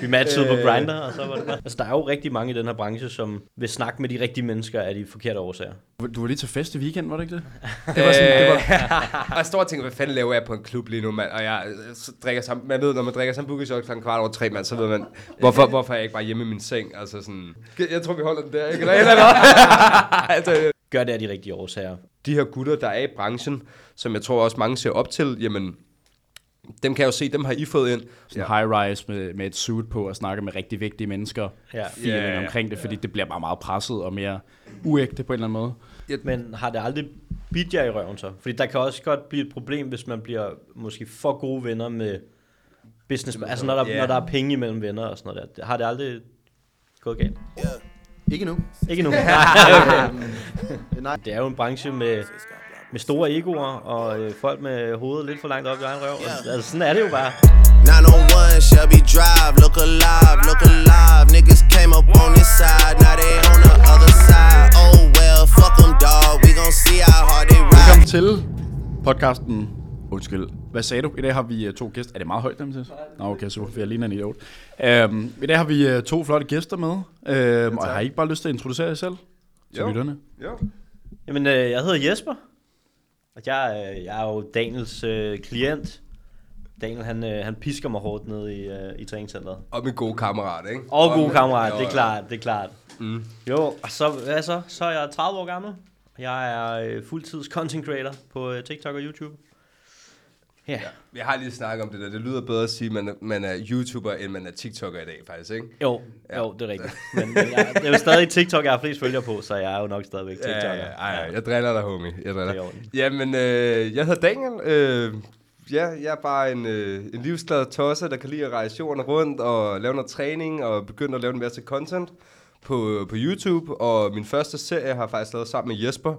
Vi matchede på Øh. Grindr, og så var det bare. Altså, der er jo rigtig mange i den her branche, som vil snakke med de rigtige mennesker af de forkerte årsager. Du var lige til fest i weekend, var det ikke det? Det var sådan, det var... jeg står og tænker, hvad fanden laver jeg på en klub lige nu, mand? Og jeg øh, så drikker sammen, man ved, når man drikker sammen shot klokken kvart over tre, mand, så ved man, hvorfor, hvorfor er jeg ikke bare hjemme i min seng? Altså sådan, jeg tror, vi holder den der, ikke? Eller, eller, eller. altså, Gør det af de rigtige årsager. de her gutter, der er i branchen, som jeg tror også mange ser op til, jamen, dem kan jeg jo se, dem har I fået ind. Sådan ja. high-rise med, med et suit på og snakke med rigtig vigtige mennesker. Ja. Feeling Ja, ja. omkring det, fordi det bliver bare meget presset og mere uægte på en eller anden måde. Men har det aldrig bidt jer i røven så? Fordi der kan også godt blive et problem, hvis man bliver måske for gode venner med business. Altså når der, Ja. når der er penge imellem venner og sådan noget der. Har det aldrig gået galt? Ikke nu. Ikke nu. Nej. Det er jo en branche med, med store egoer og øh, folk med hovedet lidt for langt op i egen røv. Yeah. Altså, sådan er det jo bare. 901 Shelby Drive, look alive, look alive. Niggas came up on this side, now they on the other side. Oh well, fuck them, dog. We gon' see how hard they ride. Velkommen til podcasten. Undskyld. Hvad sagde du? I dag har vi øh, to gæster. Er det meget højt, dem til? Nå, okay, super. For jeg ligner en idiot. Um, I dag har vi øh, to flotte gæster med. Um, og har I ikke bare lyst til at introducere jer selv? Til Jo. lytterne. Jo. Jamen, øh, jeg hedder Jesper. Og jeg, øh, jeg er jo Daniels øh, klient. Daniel, han, øh, han pisker mig hårdt ned i, øh, i træningscenteret. Og min gode kammerat, ikke? Og god kammerat, Jo, det er klart, det er klart. Mm. Jo, og så, hvad så? Så er jeg 30 år gammel. Jeg er øh, fuldtids content creator på øh, TikTok og YouTube. Ja. Ja, vi har lige snakket om det der. Det lyder bedre at sige, at man er, man er YouTuber, end man er TikToker i dag, faktisk, ikke? Jo, Ja. jo, det er rigtigt. Men, men jeg, det er jo stadig TikTok, jeg har flest følgere på, så jeg er jo nok stadigvæk TikToker. Ja, ja, ja, ej, jeg driller dig, homie. Jeg driller. Er. Jamen, øh, jeg hedder Daniel. Øh, ja, jeg er bare en, øh, en livsglad tosse, der kan lide at rejse jorden rundt og lave noget træning og begynde at lave en masse content på, på YouTube. Og min første serie har jeg faktisk lavet sammen med Jesper,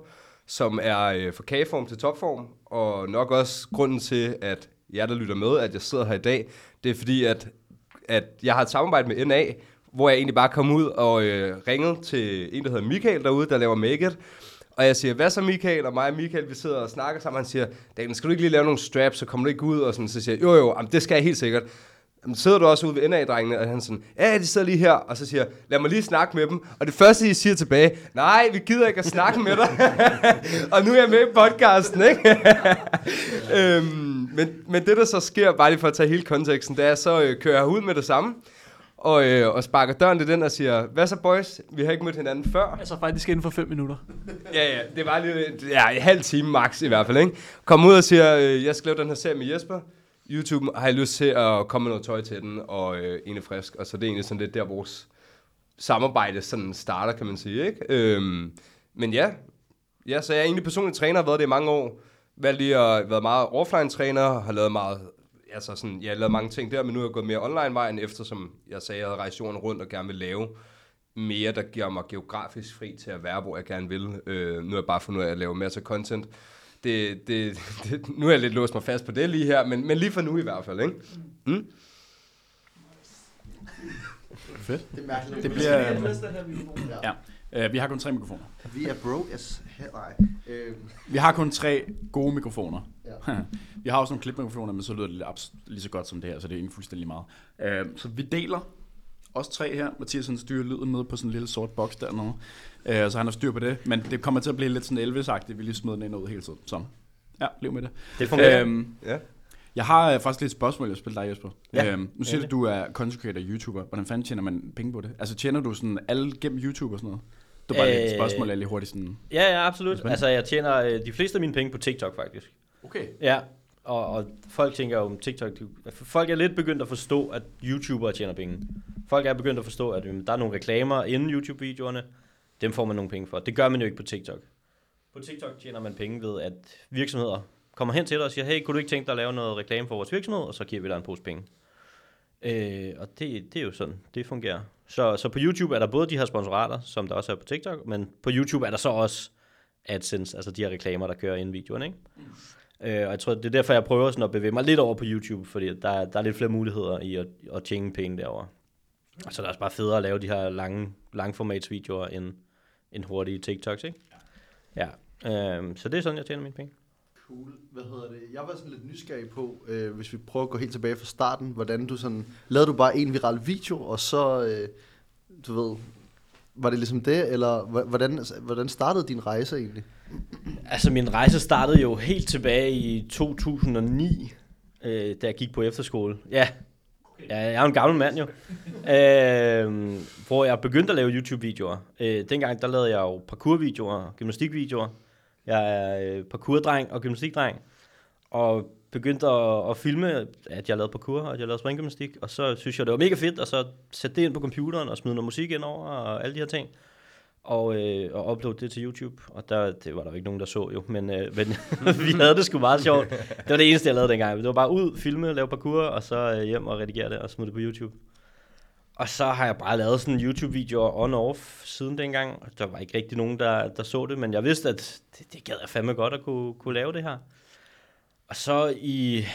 som er øh, fra kageform til topform. Og nok også grunden til, at jer, der lytter med, at jeg sidder her i dag, det er fordi, at, at jeg har et samarbejde med NA, hvor jeg egentlig bare kom ud og øh, ringede til en, der hedder Michael derude, der laver Make It. Og jeg siger, hvad så Michael? Og mig og Michael, vi sidder og snakker sammen. Han siger, Daniel, skal du ikke lige lave nogle straps, så kommer du ikke ud? Og sådan, så siger jeg, jo jo, jamen, det skal jeg helt sikkert. Jamen, sidder du også ude ved NA-drengene? Og han sådan, ja, de sidder lige her. Og så siger jeg, lad mig lige snakke med dem. Og det første, de siger tilbage, nej, vi gider ikke at snakke med dig. og nu er jeg med i podcasten, ikke? øhm, men, men det, der så sker, bare lige for at tage hele konteksten, det er, så øh, kører jeg ud med det samme. Og, øh, og sparker døren til den og siger, hvad så boys? Vi har ikke mødt hinanden før. Altså faktisk inden for 5 minutter. Ja, ja, det var lige ja, en halv time max i hvert fald, ikke? Kom ud og siger, øh, jeg skal lave den her serie med Jesper. YouTube har jeg lyst til at komme med noget tøj til den, og øh, egentlig frisk. Og så det er egentlig sådan lidt der, vores samarbejde sådan starter, kan man sige, ikke? Øhm, men ja, ja, så jeg er egentlig personlig træner, har været det i mange år. Valgt lige at være meget offline-træner, har lavet meget, altså sådan, jeg har lavet mange ting der, men nu er jeg gået mere online-vejen, eftersom jeg sagde, jeg havde rejst jorden rundt og gerne vil lave mere, der giver mig geografisk fri til at være, hvor jeg gerne vil. Øh, nu er jeg bare fundet ud af at lave masser af content. Det, det, det, nu er jeg lidt låst mig fast på det lige her, men, men lige for nu i hvert fald, ikke? Mm? Fedt. Det er mærkeligt. Det bliver... øhm, Ja. Ja. Uh, vi har kun tre mikrofoner. Vi er broke as hell. Øh, Vi har kun tre gode mikrofoner. Ja. vi har også nogle klipmikrofoner, men så lyder det lidt abs- lige så godt som det her, så det er egentlig fuldstændig meget. Uh, så vi deler os tre her. Mathias han styrer lyden ned på sådan en lille sort boks dernede. Uh, så han har styr på det. Men det kommer til at blive lidt sådan Elvis-agtigt. Vi lige smider den ind og ud hele tiden. Så ja, lev med det. Det fungerer. Øhm, Ja. jeg har uh, faktisk lidt spørgsmål, jeg spiller dig, Jesper. Ja. Øhm, nu siger Ja, du, du er content creator YouTuber. Hvordan fanden tjener man penge på det? Altså tjener du sådan alle gennem YouTube og sådan noget? Det var bare øh, Øh, et spørgsmål, jeg lige hurtigt sådan... Ja, ja, absolut. Altså, jeg tjener øh, de fleste af mine penge på TikTok, faktisk. Okay. Ja, og, og folk tænker jo om TikTok, de, folk er lidt begyndt at forstå, at YouTubere tjener penge. Folk er begyndt at forstå, at jamen, der er nogle reklamer inden YouTube-videoerne, dem får man nogle penge for. Det gør man jo ikke på TikTok. På TikTok tjener man penge ved, at virksomheder kommer hen til dig og siger, hey, kunne du ikke tænke dig at lave noget reklame for vores virksomhed, og så giver vi dig en pose penge. Øh, og det, det er jo sådan, det fungerer. Så, så på YouTube er der både de her sponsorater, som der også er på TikTok, men på YouTube er der så også AdSense, altså de her reklamer, der kører ind i videoen, ikke? Øh, og jeg tror, det er derfor, jeg prøver sådan at bevæge mig lidt over på YouTube, fordi der, der er lidt flere muligheder i at, at tjene penge derovre. Og så er det også bare federe at lave de her lange, langformatsvideoer end, end hurtige TikToks, ikke? Ja. Øhm, så det er sådan, jeg tjener mine penge. Cool. Hvad hedder det? Jeg var sådan lidt nysgerrig på, øh, hvis vi prøver at gå helt tilbage fra starten, hvordan du sådan... Lavede du bare en viral video, og så, øh, du ved, var det ligesom det, eller hvordan, hvordan startede din rejse egentlig? Altså, min rejse startede jo helt tilbage i 2009, øh, da jeg gik på efterskole. Ja, ja jeg er en gammel mand jo. Øh, hvor jeg begyndte at lave YouTube-videoer. Øh, dengang, der lavede jeg jo parkour-videoer, gymnastikvideoer. Jeg er øh, parkour-dreng og gymnastikdreng. Og begyndte at, at filme, at jeg lavede parkour, og at jeg lavede springgymnastik. Og så synes jeg, det var mega fedt, og så sætte det ind på computeren og smide noget musik ind over og alle de her ting og, øh, og uploade det til YouTube. Og der, det var der jo ikke nogen, der så jo, men, øh, men vi havde det sgu meget sjovt. Det var det eneste, jeg lavede dengang. Det var bare ud, filme, lave parkour, og så øh, hjem og redigere det og smide det på YouTube. Og så har jeg bare lavet sådan YouTube-videoer on-off siden dengang. Der var ikke rigtig nogen, der, der så det, men jeg vidste, at det, det gad jeg fandme godt at kunne, kunne lave det her. Og så i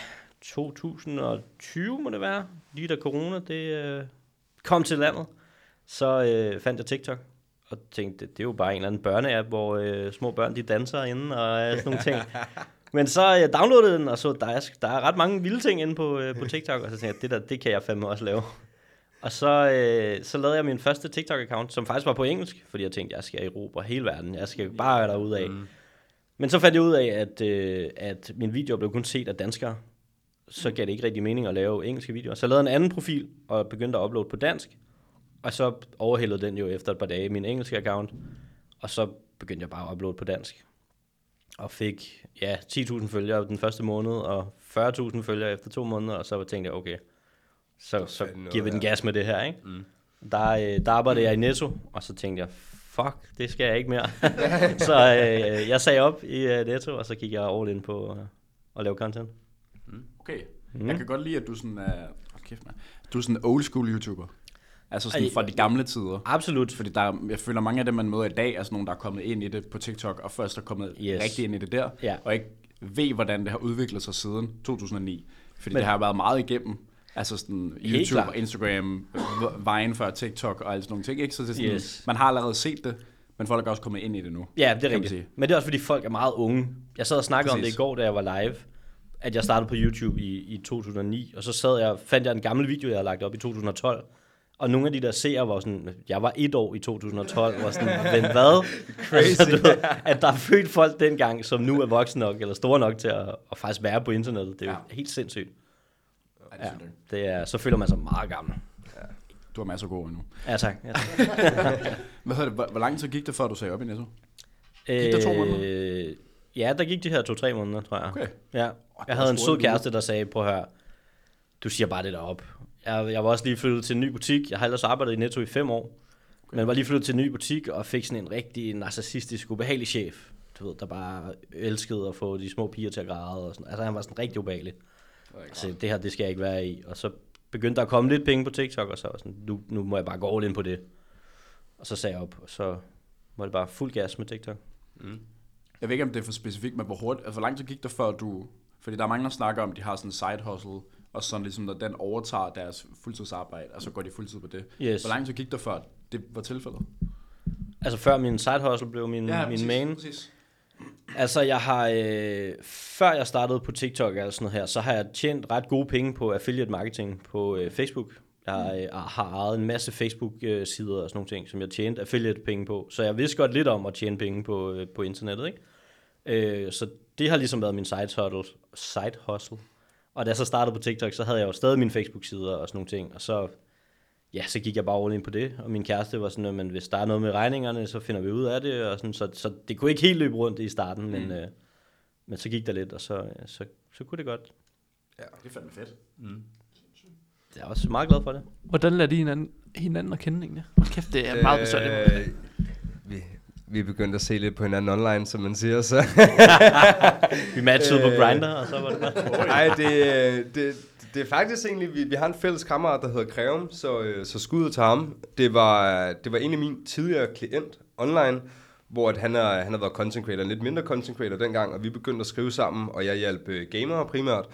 2020 må det være, lige da corona det øh, kom til landet, så øh, fandt jeg TikTok og tænkte, det, er jo bare en eller anden børneapp, hvor øh, små børn de danser inde og øh, sådan nogle ting. Men så jeg downloadede den, og så der er, der er ret mange vilde ting inde på, øh, på TikTok, og så tænkte jeg, det der, det kan jeg fandme også lave. Og så, øh, så lavede jeg min første TikTok-account, som faktisk var på engelsk, fordi jeg tænkte, jeg skal erobre hele verden, jeg skal bare derude af. Mm. Men så fandt jeg ud af, at, øh, at min video blev kun set af danskere. Så gav det ikke rigtig mening at lave engelske videoer. Så jeg lavede en anden profil, og begyndte at uploade på dansk. Og så overhældede den jo efter et par dage min engelske account. Og så begyndte jeg bare at uploade på dansk. Og fik ja, 10.000 følgere den første måned, og 40.000 følgere efter to måneder. Og så tænkte jeg, okay, så, så giver vi den gas med det her, ikke? Mm. Der, øh, der arbejdede jeg i Netto, og så tænkte jeg, fuck, det skal jeg ikke mere. så øh, jeg sagde op i øh, Netto, og så gik jeg all in på øh, at lave content. Okay. Mm. Mm. Jeg kan godt lide, at du sådan er... Oh, kæft, man. Du er sådan en old school YouTuber. Altså sådan Ej, fra de gamle tider. Absolut. Fordi der, er- jeg føler, mange af dem, man møder i dag, er sådan nogle, der er kommet ind i det på TikTok, og først er kommet Yes. rigtig ind i det der, Ja. og ikke ved, hvordan det har udviklet sig siden 2009. Fordi Men, det har været meget igennem. Altså sådan YouTube, Instagram, vejen før TikTok og alle sådan nogle ting. Ikke? Så det er sådan, Yes. man har allerede set det, men folk er også kommet ind i det nu. Ja, det er rigtigt. Men det er også fordi folk er meget unge. Jeg sad og snakkede om det Præcis. i går, da jeg var live, at jeg startede på YouTube i, i 2009, og så sad jeg, fandt jeg en gammel video, jeg havde lagt op i 2012, og nogle af de der seere var sådan, jeg var et år i 2012, var sådan, men hvad? Crazy. Altså, du ved, at der er født folk dengang, som nu er voksne nok, eller store nok til at, at faktisk være på internettet. Det er jo Ja. helt sindssygt. Ej, det Ja, synes jeg ikke. det er, så føler man sig meget gammel. Du har masser af gode endnu. Ja, tak. Ja, tak. Hvad hedder det? Hvor, hvor lang tid gik det, før du sagde op i Netto? Gik der to måneder? Øh, Ja, der gik de her to-tre måneder, tror jeg. Okay. Ja. Jeg havde en sød kæreste, der sagde, at høre, du siger bare det der op. Jeg, jeg var også lige flyttet til en ny butik. Jeg har ellers arbejdet i Netto i fem år. Okay. Men var lige flyttet til en ny butik og fik sådan en rigtig narcissistisk, ubehagelig chef. Du ved, der bare elskede at få de små piger til at græde. Og sådan. Altså han var sådan rigtig ubehagelig. Altså det her, det skal jeg ikke være i. Og så begyndte der at komme lidt penge på TikTok, og så var sådan, nu, nu må jeg bare gå all in på det. Og så sagde jeg op, og så var det bare fuld gas med TikTok. Jeg ved ikke, om det er for specifikt, men hvor hurtigt, altså, hvor lang tid gik der før du... Fordi der er mange, der snakker om, at de har sådan en side hustle, og sådan ligesom, når den overtager deres fuldtidsarbejde, og så går de fuldtid på det. Yes. Hvor lang tid gik der før det var tilfældet? Altså før min side hustle blev min, ja, min main. Præcis. Altså, jeg har, øh, før jeg startede på TikTok eller sådan noget her, så har jeg tjent ret gode penge på affiliate marketing på øh, Facebook. Jeg øh, har ejet en masse Facebook-sider øh, og sådan nogle ting, som jeg tjente affiliate penge på. Så jeg vidste godt lidt om at tjene penge på, øh, på internettet, ikke? Øh, så det har ligesom været min side hustle, side hustle. Og da jeg så startede på TikTok, så havde jeg jo stadig mine Facebook-sider og sådan nogle ting. Og så, ja, så gik jeg bare all in på det. Og min kæreste var sådan, at hvis der er noget med regningerne, så finder vi ud af det. Og sådan, så, så det kunne ikke helt løbe rundt i starten, mm. men, øh, men så gik der lidt, og så, så, så kunne det godt. Det er fandme fedt. Jeg er også meget glad for det. Hvordan lader de hinanden, hinanden at kende egentlig? Hold kæft, det er meget besøgligt. Øh, vi, vi er begyndt at se lidt på hinanden online, som man siger, så... Vi matchede øh. på. Grindr, og så var det bare... Nej, det, øh, det, det er faktisk egentlig, vi, vi har en fælles kammerat, der hedder Kreum, så, øh, så skuddet til ham. Det var, det var en af tidligere klient online, hvor at han, er, han har været content creator, lidt mindre content creator dengang, og vi begyndte at skrive sammen, og jeg hjalp øh, gamere primært,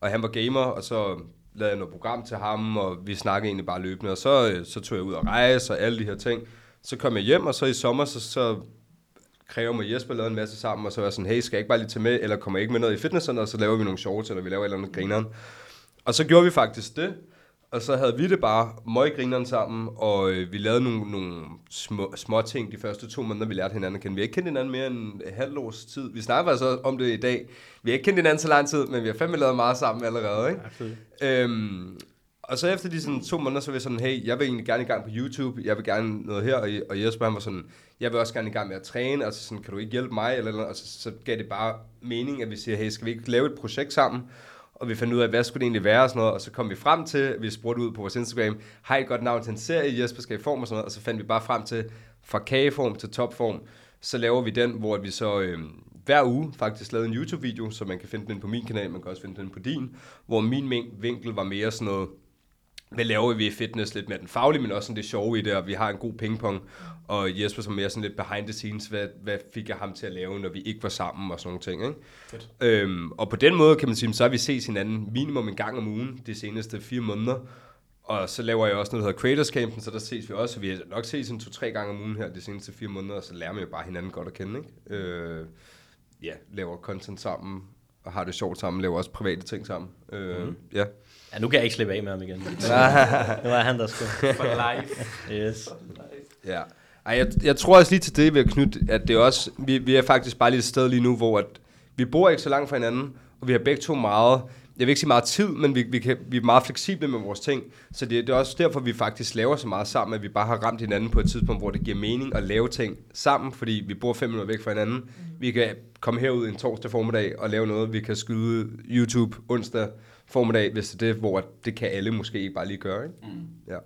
og han var gamer, og så lavede jeg noget program til ham, og vi snakkede egentlig bare løbende, og så, øh, så tog jeg ud og rejse og alle de her ting. Så kom jeg hjem, og så i sommer, så, så kræver mig Jesper lavede en masse sammen, og så var jeg sådan, hey, skal jeg ikke bare lige tage med, eller kommer jeg ikke med noget i fitnesscenteret, og så laver vi nogle shorts, eller vi laver et eller andet grineren. Og så gjorde vi faktisk det, og så havde vi det bare møggrineren sammen, og øh, vi lavede nogle, nogle små, små ting de første to måneder, vi lærte hinanden at kende. Vi har ikke kendt hinanden mere end et halvt års tid. Vi snakker altså om det i dag. Vi har ikke kendt hinanden så lang tid, men vi har fandme lavet meget sammen allerede, ikke? Øhm, og så efter de sådan to måneder, så var jeg sådan, hey, jeg vil egentlig gerne i gang på YouTube, jeg vil gerne noget her, og, og Jesper han var sådan, jeg vil også gerne i gang med at træne, og så sådan, kan du ikke hjælpe mig, eller, eller og så, så gav det bare mening, at vi siger, hey, skal vi ikke lave et projekt sammen? Og vi fandt ud af, hvad skulle det egentlig være og sådan noget, og så kom vi frem til, vi spurgte ud på vores Instagram, har I et godt navn til en serie, Jesper skal i form? og sådan noget, og så fandt vi bare frem til, fra kageform til topform, så laver vi den, hvor vi så øh, hver uge faktisk lavede en YouTube-video, så man kan finde den på min kanal, man kan også finde den på din, hvor min min- vinkel var mere sådan noget, hvad laver vi i fitness lidt med den faglige, men også sådan det sjove i det, og vi har en god pingpong, og Jesper som mere sådan lidt behind the scenes, hvad, hvad fik jeg ham til at lave, når vi ikke var sammen og sådan nogle ting, ikke? Øhm, og på den måde kan man sige, så har vi set hinanden minimum en gang om ugen de seneste fire måneder, og så laver jeg også noget, der hedder Creators Campen, så der ses vi også, vi har nok set sådan to-tre gange om ugen her de seneste fire måneder, og så lærer man jo bare hinanden godt at kende, ikke? Øh, ja, laver content sammen, og har det sjovt sammen, laver også private ting sammen. Øh, mm. Ja. Ja, nu kan jeg ikke slippe af med ham igen. nu er han der sgu. For life. Yes. Ja. Ej, jeg, jeg tror også lige til det ved at knytte, at det er også, vi, vi er faktisk bare lige et sted lige nu, hvor at vi bor ikke så langt fra hinanden, og vi har begge to meget, jeg vil ikke sige meget tid, men vi, vi, kan, vi er meget fleksible med vores ting, så det, det er også derfor, vi faktisk laver så meget sammen, at vi bare har ramt hinanden på et tidspunkt, hvor det giver mening at lave ting sammen, fordi vi bor fem minutter væk fra hinanden. Vi kan komme herud en torsdag formiddag og lave noget, vi kan skyde YouTube onsdag formiddag, hvis det er det, hvor det kan alle måske ikke bare lige gøre, ikke? Mm. Ja.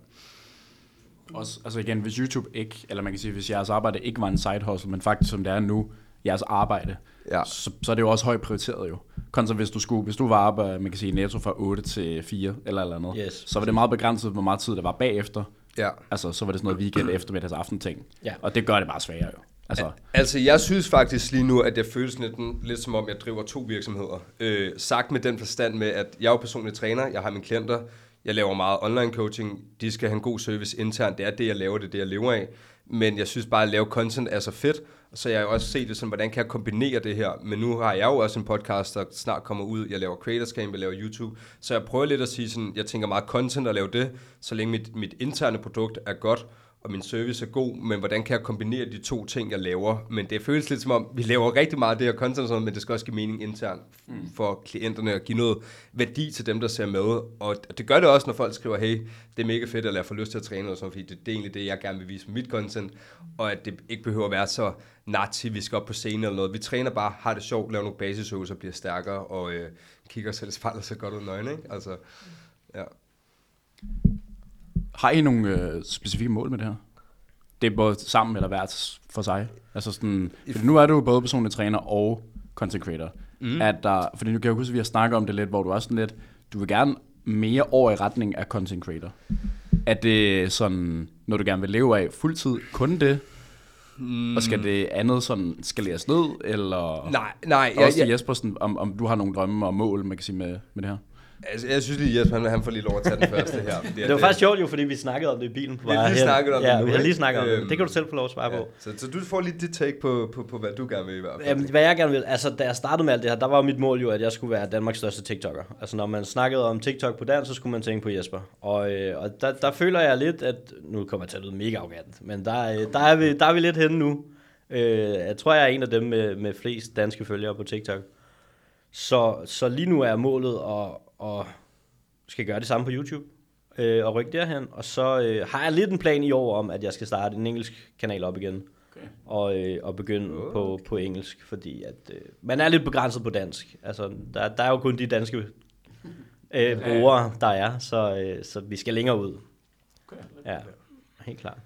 Også, altså igen, hvis YouTube ikke, eller man kan sige, hvis jeres arbejde ikke var en side hustle, men faktisk som det er nu, jeres arbejde, Ja. så, så er det jo også højt prioriteret jo. Kontra hvis du skulle, hvis du var arbejde, man kan sige netto fra 8 til 4 eller eller andet, Yes. så var det meget begrænset, hvor meget tid der var bagefter. Ja. Altså, så var det sådan noget weekend, eftermiddags, aften ting. Ja. Og det gør det bare sværere jo. Altså, Altså, jeg synes faktisk lige nu, at jeg føles lidt, lidt som om, jeg driver to virksomheder. Øh, sagt med den forstand med, at jeg er jo personlig træner, jeg har mine klienter, jeg laver meget online coaching, de skal have en god service internt, det er det, jeg laver, det er det, jeg lever af. Men jeg synes bare, at lave content er så fedt, så jeg har jo også set det sådan, hvordan kan jeg kombinere det her. Men nu har jeg jo også en podcast, der snart kommer ud. Jeg laver Creators Camp, jeg laver YouTube. Så jeg prøver lidt at sige sådan, jeg tænker meget content at lave det, så længe mit, mit interne produkt er godt, og min service er god, men hvordan kan jeg kombinere de to ting, jeg laver? Men det føles lidt som om, vi laver rigtig meget af det her content, sådan, men det skal også give mening internt mm. for klienterne, og give noget værdi til dem, der ser med. Og det gør det også, når folk skriver, hey, det er mega fedt, at jeg får lyst til at træne, og sådan, fordi det, det er egentlig det, jeg gerne vil vise med mit content, og at det ikke behøver at være så nazi, vi skal op på scenen eller noget. Vi træner bare, har det sjovt, laver nogle basisøvelser, bliver stærkere, og øh, kigger selv i spejlet så godt ud nøgne, ikke? Altså, ja. Har I nogle øh, specifikke mål med det her? Det er både sammen eller hvert for sig? Altså sådan, fordi nu er du både personlig træner og content creator. Mm. At der, fordi nu kan jeg huske, at vi har snakket om det lidt, hvor du også sådan lidt, du vil gerne mere over i retning af content creator. Er det sådan, når du gerne vil leve af fuldtid, kun det? Mm. Og skal det andet sådan skaleres ned, eller? Nej, nej. Og Jeg, også til jeg, Jesper, sådan, om, om du har nogle drømme og mål, man kan sige med, med det her? Altså, jeg synes lige, Jesper, han, han får lige lov at tage den første her. at Det var faktisk sjovt jo, fordi vi snakkede om det i bilen på Vi har vej lige snakket om ja, det nu, vi har lige snakket om det. Øhm, Det kan du selv få lov at svare Ja, på. så, så du får lige dit take på, på, på, hvad du gerne vil i hvert fald. Jamen, hvad jeg gerne vil, altså da jeg startede med alt det her, der var mit mål jo, at jeg skulle være Danmarks største TikToker. Altså når man snakkede om TikTok på dansk, så skulle man tænke på Jesper. Og, øh, og der, der føler jeg lidt, at, nu kommer jeg til at lyde mega arrogant, men der, øh, der, er vi, der er vi lidt henne nu. Øh, jeg tror, jeg er en af dem med, med flest danske følgere på TikTok. Så, så lige nu er målet at, at skal gøre det samme på YouTube øh, og rykke derhen. Og så øh, har jeg lidt en plan i år om, at jeg skal starte en engelsk kanal op igen. Okay. Og, øh, og begynde oh. på, på engelsk, fordi at, øh, man er lidt begrænset på dansk. Altså, der, der er jo kun de danske øh, brugere, der er, så, øh, så vi skal længere ud. Ja, helt klart.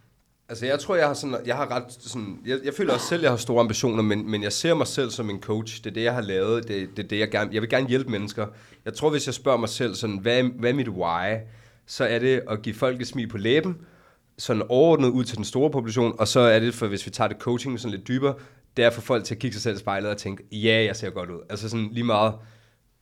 Altså, jeg tror, jeg har, sådan, jeg har ret sådan... Jeg, jeg føler også selv, jeg har store ambitioner, men, men jeg ser mig selv som en coach. Det er det, jeg har lavet. Det, det er det, jeg gerne... Jeg vil gerne hjælpe mennesker. Jeg tror, hvis jeg spørger mig selv sådan, hvad, hvad er mit why? Så er det at give folk et smil på læben, sådan overordnet ud til den store population, og så er det, for hvis vi tager det coaching sådan lidt dybere, det er for folk til at kigge sig selv i spejlet og tænke, ja, jeg ser godt ud. Altså sådan lige meget,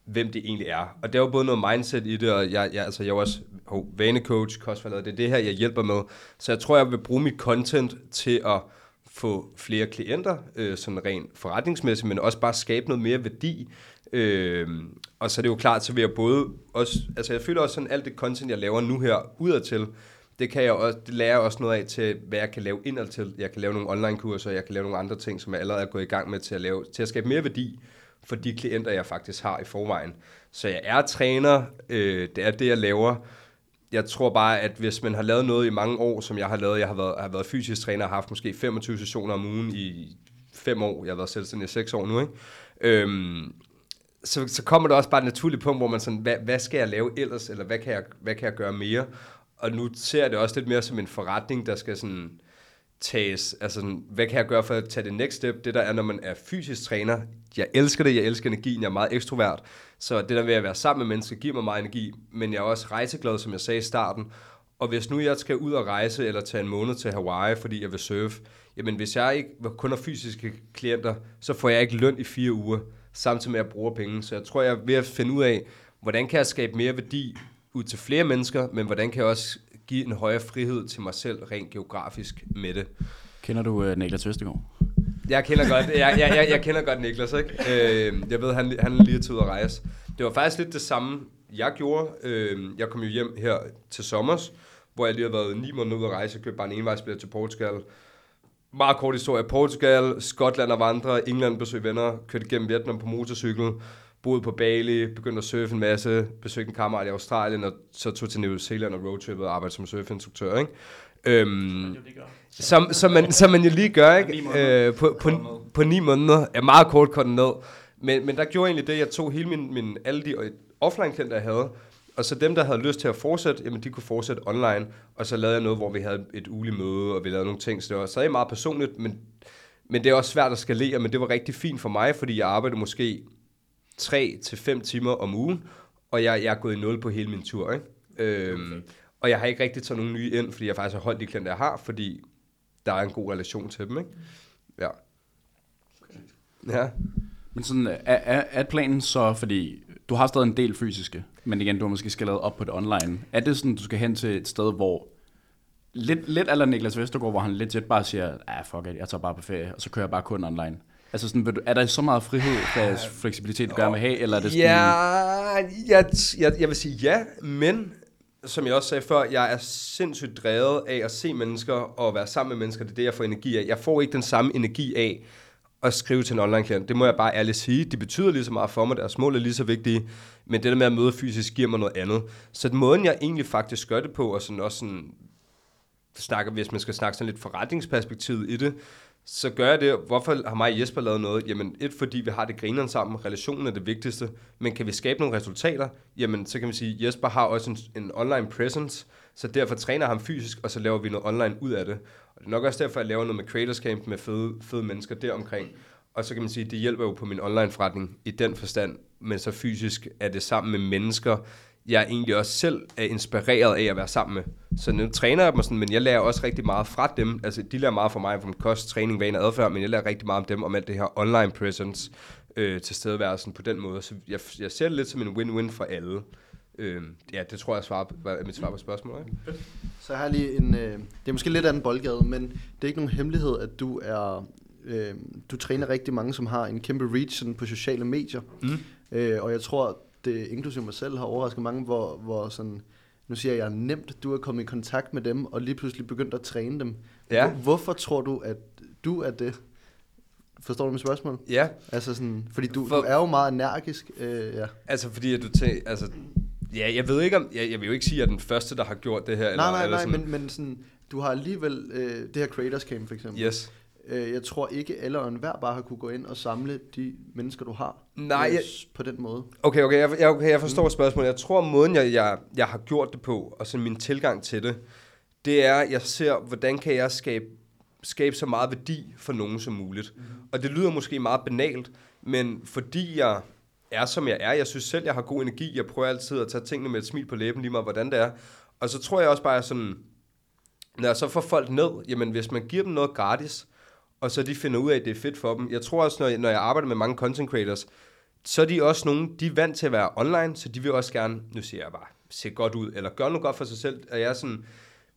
hvem det egentlig er. Og der er jo både noget mindset i det, og jeg, jeg, altså jeg er også oh, vanecoach, kostforlader, det er det her, jeg hjælper med. Så jeg tror, jeg vil bruge mit content til at få flere klienter, øh, sådan rent forretningsmæssigt, men også bare skabe noget mere værdi. Øh, og så er det jo klart, så vil jeg både også, altså jeg føler også sådan, alt det content, jeg laver nu her udadtil, det, kan jeg også, det lærer jeg også noget af til, hvad jeg kan lave indadtil. Jeg kan lave nogle online-kurser, jeg kan lave nogle andre ting, som jeg allerede er gået i gang med til at, lave, til at skabe mere værdi for de klienter, jeg faktisk har i forvejen. Så jeg er træner, øh, det er det, jeg laver. Jeg tror bare, at hvis man har lavet noget i mange år, som jeg har lavet, jeg har været, har været fysisk træner og haft måske 25 sessioner om ugen i fem år, jeg har været selvstændig i seks år nu, ikke? Øhm, så, så kommer der også bare et naturligt punkt, hvor man sådan, hvad, hvad skal jeg lave ellers, eller hvad kan jeg, hvad kan jeg gøre mere? Og nu ser jeg det også lidt mere som en forretning, der skal sådan tages, altså sådan, hvad kan jeg gøre for at tage det next step? Det der er, når man er fysisk træner, jeg elsker det, jeg elsker energien, jeg er meget ekstrovert, så det der ved at være sammen med mennesker giver mig meget energi, men jeg er også rejseglad, som jeg sagde i starten, og hvis nu jeg skal ud og rejse, eller tage en måned til Hawaii, fordi jeg vil surfe, jamen hvis jeg ikke kun har fysiske klienter, så får jeg ikke løn i fire uger, samtidig med at jeg bruger penge. Så jeg tror, jeg er ved at finde ud af, hvordan kan jeg skabe mere værdi ud til flere mennesker, men hvordan kan jeg også give en højere frihed til mig selv rent geografisk med det. Kender du øh, uh, Niklas Østegård? Jeg kender godt, jeg, jeg, jeg, jeg kender godt Niklas, ikke? Øh, jeg ved, han, han er lige til ud at rejse. Det var faktisk lidt det samme, jeg gjorde. Øh, jeg kom jo hjem her til sommers, hvor jeg lige har været ni måneder ude at rejse. Jeg købte bare en envejsbillet til Portugal. Meget kort historie. Portugal, Skotland og vandre, England besøg venner, kørte gennem Vietnam på motorcykel, boede på Bali, begyndte at surfe en masse, besøgte en kammerat i Australien, og så tog til New Zealand og roadtrippede og arbejdede som surfinstruktør, ikke? Øhm, som, som, man, som man jo lige gør, ikke? Øh, på, på, på ni måneder. Er meget kort kortet ned. Men, men der gjorde jeg egentlig det, jeg tog hele min, min alle de offline klienter, jeg havde, og så dem, der havde lyst til at fortsætte, jamen de kunne fortsætte online, og så lavede jeg noget, hvor vi havde et ugeligt møde, og vi lavede nogle ting, så det var stadig meget personligt, men, men det er også svært at skalere, men det var rigtig fint for mig, fordi jeg arbejdede måske 3 til 5 timer om ugen, og jeg, jeg er gået i nul på hele min tur, ikke? Øhm, okay. Og jeg har ikke rigtig taget nogen nye ind, fordi jeg faktisk har holdt de klienter, jeg har, fordi der er en god relation til dem, ikke? Ja. Ja. Men sådan, er, er, er planen så, fordi du har stadig en del fysiske, men igen, du har måske skal op på det online. Er det sådan, du skal hen til et sted, hvor lidt, lidt eller Niklas Vestergaard, hvor han lidt tæt bare siger, ah, fuck it, jeg tager bare på ferie, og så kører jeg bare kun online. Altså sådan, er der så meget frihed, der fleksibilitet, du gerne vil have, eller er det sådan... Ja, jeg, jeg, jeg vil sige ja, men som jeg også sagde før, jeg er sindssygt drevet af at se mennesker og være sammen med mennesker. Det er det, jeg får energi af. Jeg får ikke den samme energi af at skrive til en online-klient. Det må jeg bare ærligt sige. Det betyder lige så meget for mig. Deres mål er lige så vigtige. Men det der med at møde fysisk giver mig noget andet. Så den måde, jeg egentlig faktisk gør det på, og sådan også sådan, snakker, hvis man skal snakke sådan lidt forretningsperspektiv i det, så gør jeg det. Hvorfor har mig og Jesper lavet noget? Jamen, et, fordi vi har det grineren sammen. Relationen er det vigtigste. Men kan vi skabe nogle resultater? Jamen, så kan vi sige, at Jesper har også en, en online presence, så derfor træner ham fysisk, og så laver vi noget online ud af det. Og det er nok også derfor, jeg laver noget med Creators Camp med fede, fede mennesker deromkring. Og så kan man sige, at det hjælper jo på min online forretning i den forstand, men så fysisk er det sammen med mennesker, jeg egentlig også selv er inspireret af at være sammen med. Så nu træner jeg dem sådan, men jeg lærer også rigtig meget fra dem. Altså, de lærer meget fra mig om kost, træning, vaner og adfærd, men jeg lærer rigtig meget om dem, om alt det her online presence øh, til stedværelsen på den måde. Så jeg, jeg ser det lidt som en win-win for alle. Øh, ja, det tror jeg svarer, var mit svar på spørgsmålet. Ikke? Så jeg har lige en, øh, det er måske lidt anden boldgade, men det er ikke nogen hemmelighed, at du er, øh, du træner rigtig mange, som har en kæmpe reach sådan på sociale medier. Mm. Øh, og jeg tror, det inklusive mig selv har overrasket mange, hvor, hvor sådan, nu siger jeg, nemt, du er kommet i kontakt med dem, og lige pludselig begyndt at træne dem. Ja. Hvor, hvorfor tror du, at du er det? Forstår du mit spørgsmål? Ja. Altså sådan, fordi du, For- du er jo meget energisk. Øh, ja. Altså, fordi at du tænker, altså, ja, jeg ved ikke om, jeg, jeg vil jo ikke sige, at jeg er den første, der har gjort det her. eller, nej, nej, eller nej, sådan. men, men sådan, du har alligevel øh, det her Creators Camp for eksempel. Yes. Øh, jeg tror ikke, alle og enhver bare har kunne gå ind og samle de mennesker, du har. Nej, øh, jeg- på den måde. Okay, okay, jeg, jeg, okay, jeg forstår spørgsmålet. Jeg tror, måden, jeg, jeg, jeg har gjort det på, og sådan min tilgang til det, det er, at jeg ser, hvordan kan jeg skabe, skabe så meget værdi for nogen som muligt. Mm. Og det lyder måske meget banalt, men fordi jeg er, som jeg er, jeg synes selv, jeg har god energi, jeg prøver altid at tage tingene med et smil på læben, lige meget hvordan det er. Og så tror jeg også bare sådan, når jeg så får folk ned, jamen hvis man giver dem noget gratis, og så de finder ud af, at det er fedt for dem. Jeg tror også, når jeg, når jeg arbejder med mange content creators, så er de også nogen, de er vant til at være online, så de vil også gerne, nu siger jeg bare, se godt ud, eller gøre noget godt for sig selv. Og jeg er sådan,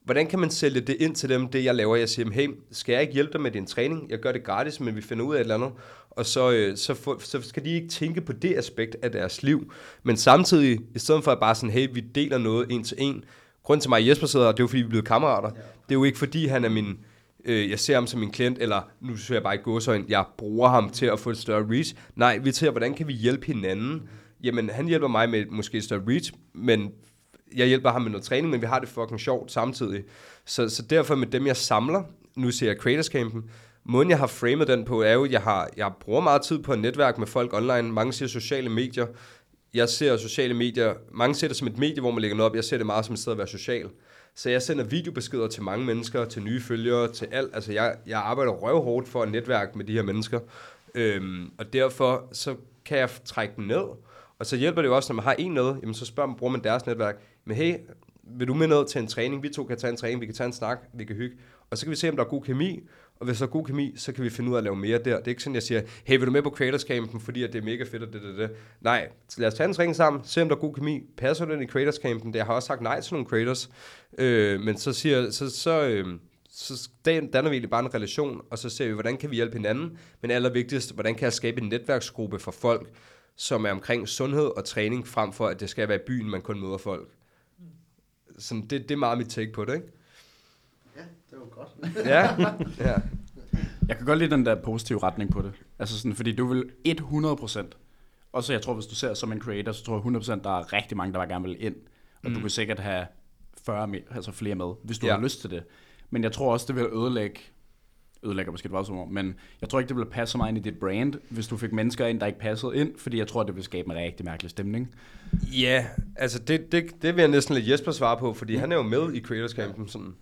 hvordan kan man sælge det ind til dem, det jeg laver? Jeg siger dem, hey, skal jeg ikke hjælpe dig med din træning? Jeg gør det gratis, men vi finder ud af et eller andet. Og så, øh, så, få, så skal de ikke tænke på det aspekt af deres liv. Men samtidig, i stedet for at bare sådan, hey, vi deler noget en til en. Grunden til mig, at Jesper sidder her, det er jo fordi, vi er blevet kammerater. Ja. Det er jo ikke fordi, han er min, øh, jeg ser ham som min klient, eller nu ser jeg bare ikke gåsøjne, jeg bruger ham til at få et større reach. Nej, vi ser, hvordan kan vi hjælpe hinanden? Jamen, han hjælper mig med måske et større reach, men jeg hjælper ham med noget træning, men vi har det fucking sjovt samtidig. Så, så derfor med dem, jeg samler, nu ser jeg Creators Campen, måden jeg har framet den på, er jo, at jeg, har, jeg bruger meget tid på at netværk med folk online. Mange siger sociale medier. Jeg ser sociale medier, mange ser det som et medie, hvor man lægger noget op. Jeg ser det meget som et sted at være social. Så jeg sender videobeskeder til mange mennesker, til nye følgere, til alt. Altså jeg, jeg arbejder røvhårdt for at netværke med de her mennesker. Øhm, og derfor så kan jeg trække dem ned. Og så hjælper det jo også, når man har en noget, jamen så spørger man, bruger man deres netværk. Men hey, vil du med ned til en træning? Vi to kan tage en træning, vi kan tage en snak, vi kan hygge. Og så kan vi se, om der er god kemi. Og hvis der er god kemi, så kan vi finde ud af at lave mere der. Det er ikke sådan, jeg siger, hey, vil du med på Creators Campen, fordi at det er mega fedt og det, det, det. Nej, lad os tage en ring sammen, se om der er god kemi. Passer du ind i Creators Campen? Jeg har også sagt nej til nogle creators. Øh, men så siger så, så, øh, så danner vi egentlig bare en relation, og så ser vi, hvordan kan vi hjælpe hinanden, men allervigtigst, hvordan kan jeg skabe en netværksgruppe for folk, som er omkring sundhed og træning, frem for at det skal være i byen, man kun møder folk. Sådan, det, det er meget mit take på det, ikke? Ja, det var godt. Ja, ja. Jeg kan godt lide den der positive retning på det. Altså sådan, fordi du vil 100%. Og så jeg tror, hvis du ser som en creator, så tror jeg 100% der er rigtig mange, der bare gerne vil ind. Og mm. du kan sikkert have 40 med, altså flere med, hvis du Ja. har lyst til det. Men jeg tror også, det vil ødelægge ødelægger måske et voldsomt ord, men jeg tror ikke, det ville passe så meget ind i dit brand, hvis du fik mennesker ind, der ikke passede ind, fordi jeg tror, det ville skabe en rigtig mærkelig stemning. Ja, altså det, det, det vil jeg næsten lade Jesper svare på, fordi han er jo med i Creators Campen. Sådan.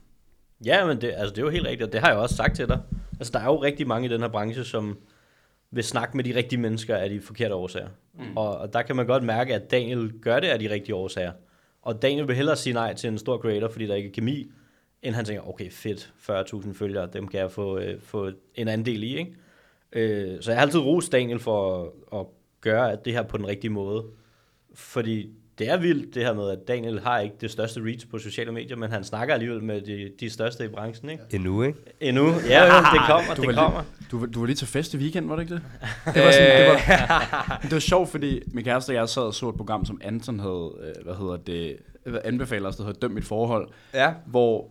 Ja, men det, altså, det er jo helt rigtigt, og det har jeg også sagt til dig. Altså, der er jo rigtig mange i den her branche, som vil snakke med de rigtige mennesker af de forkerte årsager. Mm. Og, og der kan man godt mærke, at Daniel gør det af de rigtige årsager. Og Daniel vil hellere sige nej til en stor creator, fordi der ikke er kemi, end han tænker, okay, fedt, 40.000 følgere, dem kan jeg få, øh, få en andel i, ikke? Øh, så jeg har altid rost Daniel for at, at gøre det her på den rigtige måde. Fordi det er vildt, det her med, at Daniel har ikke det største reach på sociale medier, men han snakker alligevel med de, de største i branchen, ikke? Endnu, ikke? Endnu. Ja, ja, det kommer, Du det var kommer. Du, var- du var lige til fest i weekend, var det ikke det? Det var, sådan, det var, det var sjovt, fordi min kæreste og jeg sad og så et program, som Anton havde, øh, hvad hedder det, anbefaler os, der hedder Døm mit forhold, Ja. hvor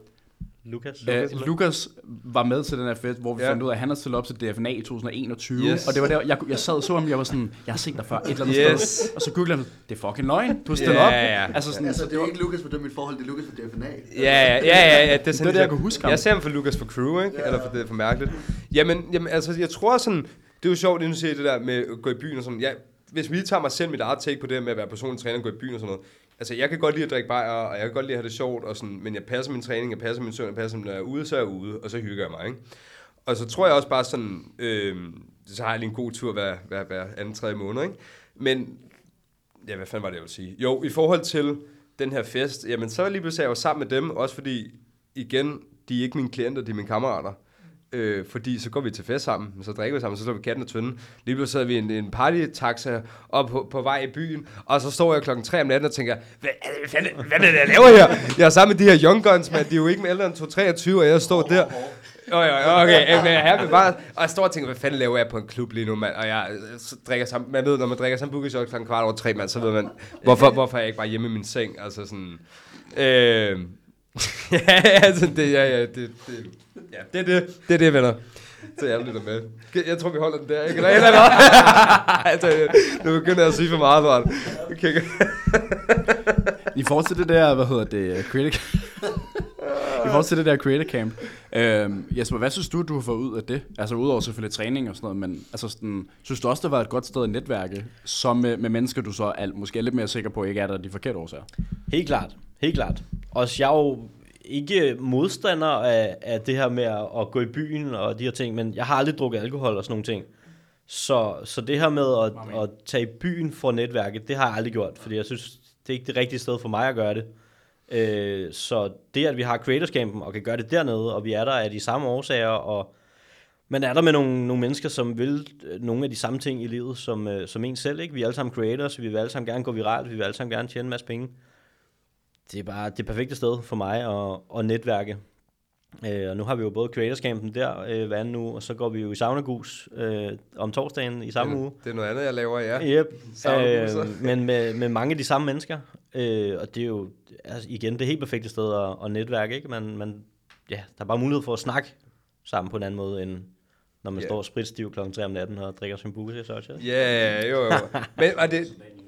Lukas. Lukas, øh, Lukas var med til den her fest, hvor vi Ja. ja. fandt ud af, at han havde stillet op til DFNA i 2021. Yes. Og det var der, jeg, jeg sad og så ham, jeg var sådan, jeg har set dig før et eller andet Yes. sted. Og så googlede jeg, det er fucking løgn, du har stillet Ja, op. ja, ja. Altså sådan, Altså, det er ikke Lukas for dem mit forhold, det er Lukas for DFNA. Ja, ja, ja, ja, ja det er sådan, Det det, jeg kunne huske ham. Jeg ser ham for Lucas for Crew, ikke? Eller for det er for mærkeligt. Jamen, jamen, altså, jeg tror sådan, det er jo sjovt, at du siger det der med at gå i byen og sådan. Ja, hvis vi lige tager mig selv mit eget take på det med at være personlig træner og gå i byen og sådan noget. Altså, jeg kan godt lide at drikke bajer, og jeg kan godt lide at have det sjovt, og sådan, men jeg passer min træning, jeg passer min søvn, jeg passer, når jeg er ude, så er jeg ude, og så hygger jeg mig, ikke? Og så tror jeg også bare sådan, øh, så har jeg lige en god tur hver, hver, hver anden, tredje måned, ikke? Men, ja, hvad fanden var det, jeg ville sige? Jo, i forhold til den her fest, jamen så lige pludselig er jeg jo sammen med dem, også fordi, igen, de er ikke mine klienter, de er mine kammerater. Øh, fordi så går vi til fest sammen, så drikker vi sammen, så slår vi katten og tønden. Lige pludselig sidder vi i en, en party-taxa op på, på vej i byen, og så står jeg klokken 3 om natten og tænker, hvad, hvad, fanden- hvad er det, jeg laver her? Jeg er sammen med de her young guns, men de er jo ikke med ældre end 23, og jeg står der. Okay, okay, men her vil bare, og jeg står og tænker, hvad fanden laver jeg på en klub lige nu, mand? Og jeg så drikker sammen, man ved, når man drikker sammen boogie shot klokken kvart over tre, mand, så ved man, hvorfor, hvorfor er jeg ikke bare hjemme i min seng? Altså sådan, øh, ja, altså det, ja, ja, det, det, ja, det er det, det er det, venner. Så jeg lytter med. Jeg tror, vi holder den der, ikke? Eller, eller, eller. altså, nu begynder jeg at sige for meget, Bart. Okay. I forhold til det der, hvad hedder det, creator I forhold til det der creator camp, øhm, Jesper, hvad synes du, du har fået ud af det? Altså udover selvfølgelig træning og sådan noget, men altså sådan, synes du også, det var et godt sted at netværke, som med, med mennesker, du så er, måske er lidt mere sikker på, ikke er der de forkerte årsager? Helt klart, helt klart. Og jeg er jo ikke modstander af, af det her med at, at gå i byen og de her ting, men jeg har aldrig drukket alkohol og sådan nogle ting. Så, så det her med at, at tage i byen for netværket, det har jeg aldrig gjort, fordi jeg synes, det er ikke det rigtige sted for mig at gøre det. Øh, så det, at vi har Creators Campen og kan gøre det dernede, og vi er der af de samme årsager, og man er der med nogle, nogle mennesker, som vil øh, nogle af de samme ting i livet, som, øh, som en selv. Ikke? Vi er alle sammen creators, vi vil alle sammen gerne gå viralt, vi vil alle sammen gerne tjene en masse penge. Det er bare det perfekte sted for mig at, at netværke. Øh, og nu har vi jo både Creators Campen der øh, hver anden uge, og så går vi jo i Saunagus øh, om torsdagen i samme det, uge. Det er noget andet, jeg laver, ja. Yep. Øh, men med, med mange af de samme mennesker. Øh, og det er jo altså, igen det helt perfekte sted at, at netværke. Ikke? Man, man, ja, der er bare mulighed for at snakke sammen på en anden måde, end når man yeah. står spritstiv kl. 3 om natten og drikker sin. Så, så. Ja, jo, jo. Men og det,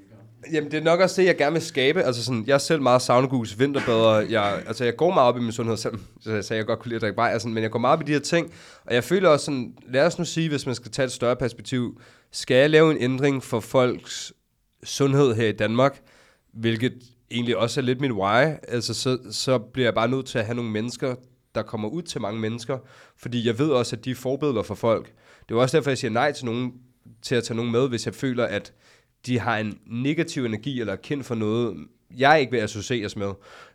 jamen, det er nok også det, jeg gerne vil skabe. Altså sådan, jeg er selv meget saunagus, vinterbader. Jeg, altså, jeg går meget op i min sundhed selv. Så jeg sagde, jeg godt kunne lide at drikke bajer, sådan, men jeg går meget op i de her ting. Og jeg føler også sådan, lad os nu sige, hvis man skal tage et større perspektiv, skal jeg lave en ændring for folks sundhed her i Danmark, hvilket egentlig også er lidt min why, altså så, så bliver jeg bare nødt til at have nogle mennesker, der kommer ud til mange mennesker, fordi jeg ved også, at de er forbilleder for folk. Det er også derfor, jeg siger nej til nogen, til at tage nogen med, hvis jeg føler, at de har en negativ energi eller er kendt for noget, jeg ikke vil associeres med.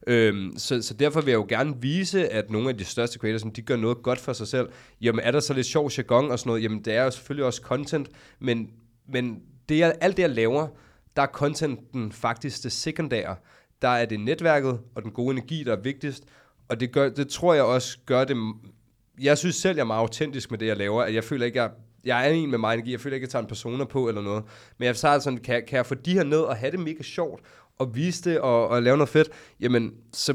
Øhm, så, så derfor vil jeg jo gerne vise, at nogle af de største creators, de gør noget godt for sig selv. Jamen er der så lidt sjov jargon og sådan noget? Jamen det er jo selvfølgelig også content, men, men det, jeg, alt det, jeg laver, der er contenten faktisk det sekundære. Der er det netværket og den gode energi, der er vigtigst. Og det, gør, det tror jeg også gør det... Jeg synes selv, jeg er meget autentisk med det, jeg laver. At jeg føler ikke, jeg, jeg er en med mig energi. Jeg føler ikke, jeg tager en persona på eller noget. Men jeg tager sådan, kan, kan jeg få de her ned og have det mega sjovt, og vise det og, og lave noget fedt, jamen, så,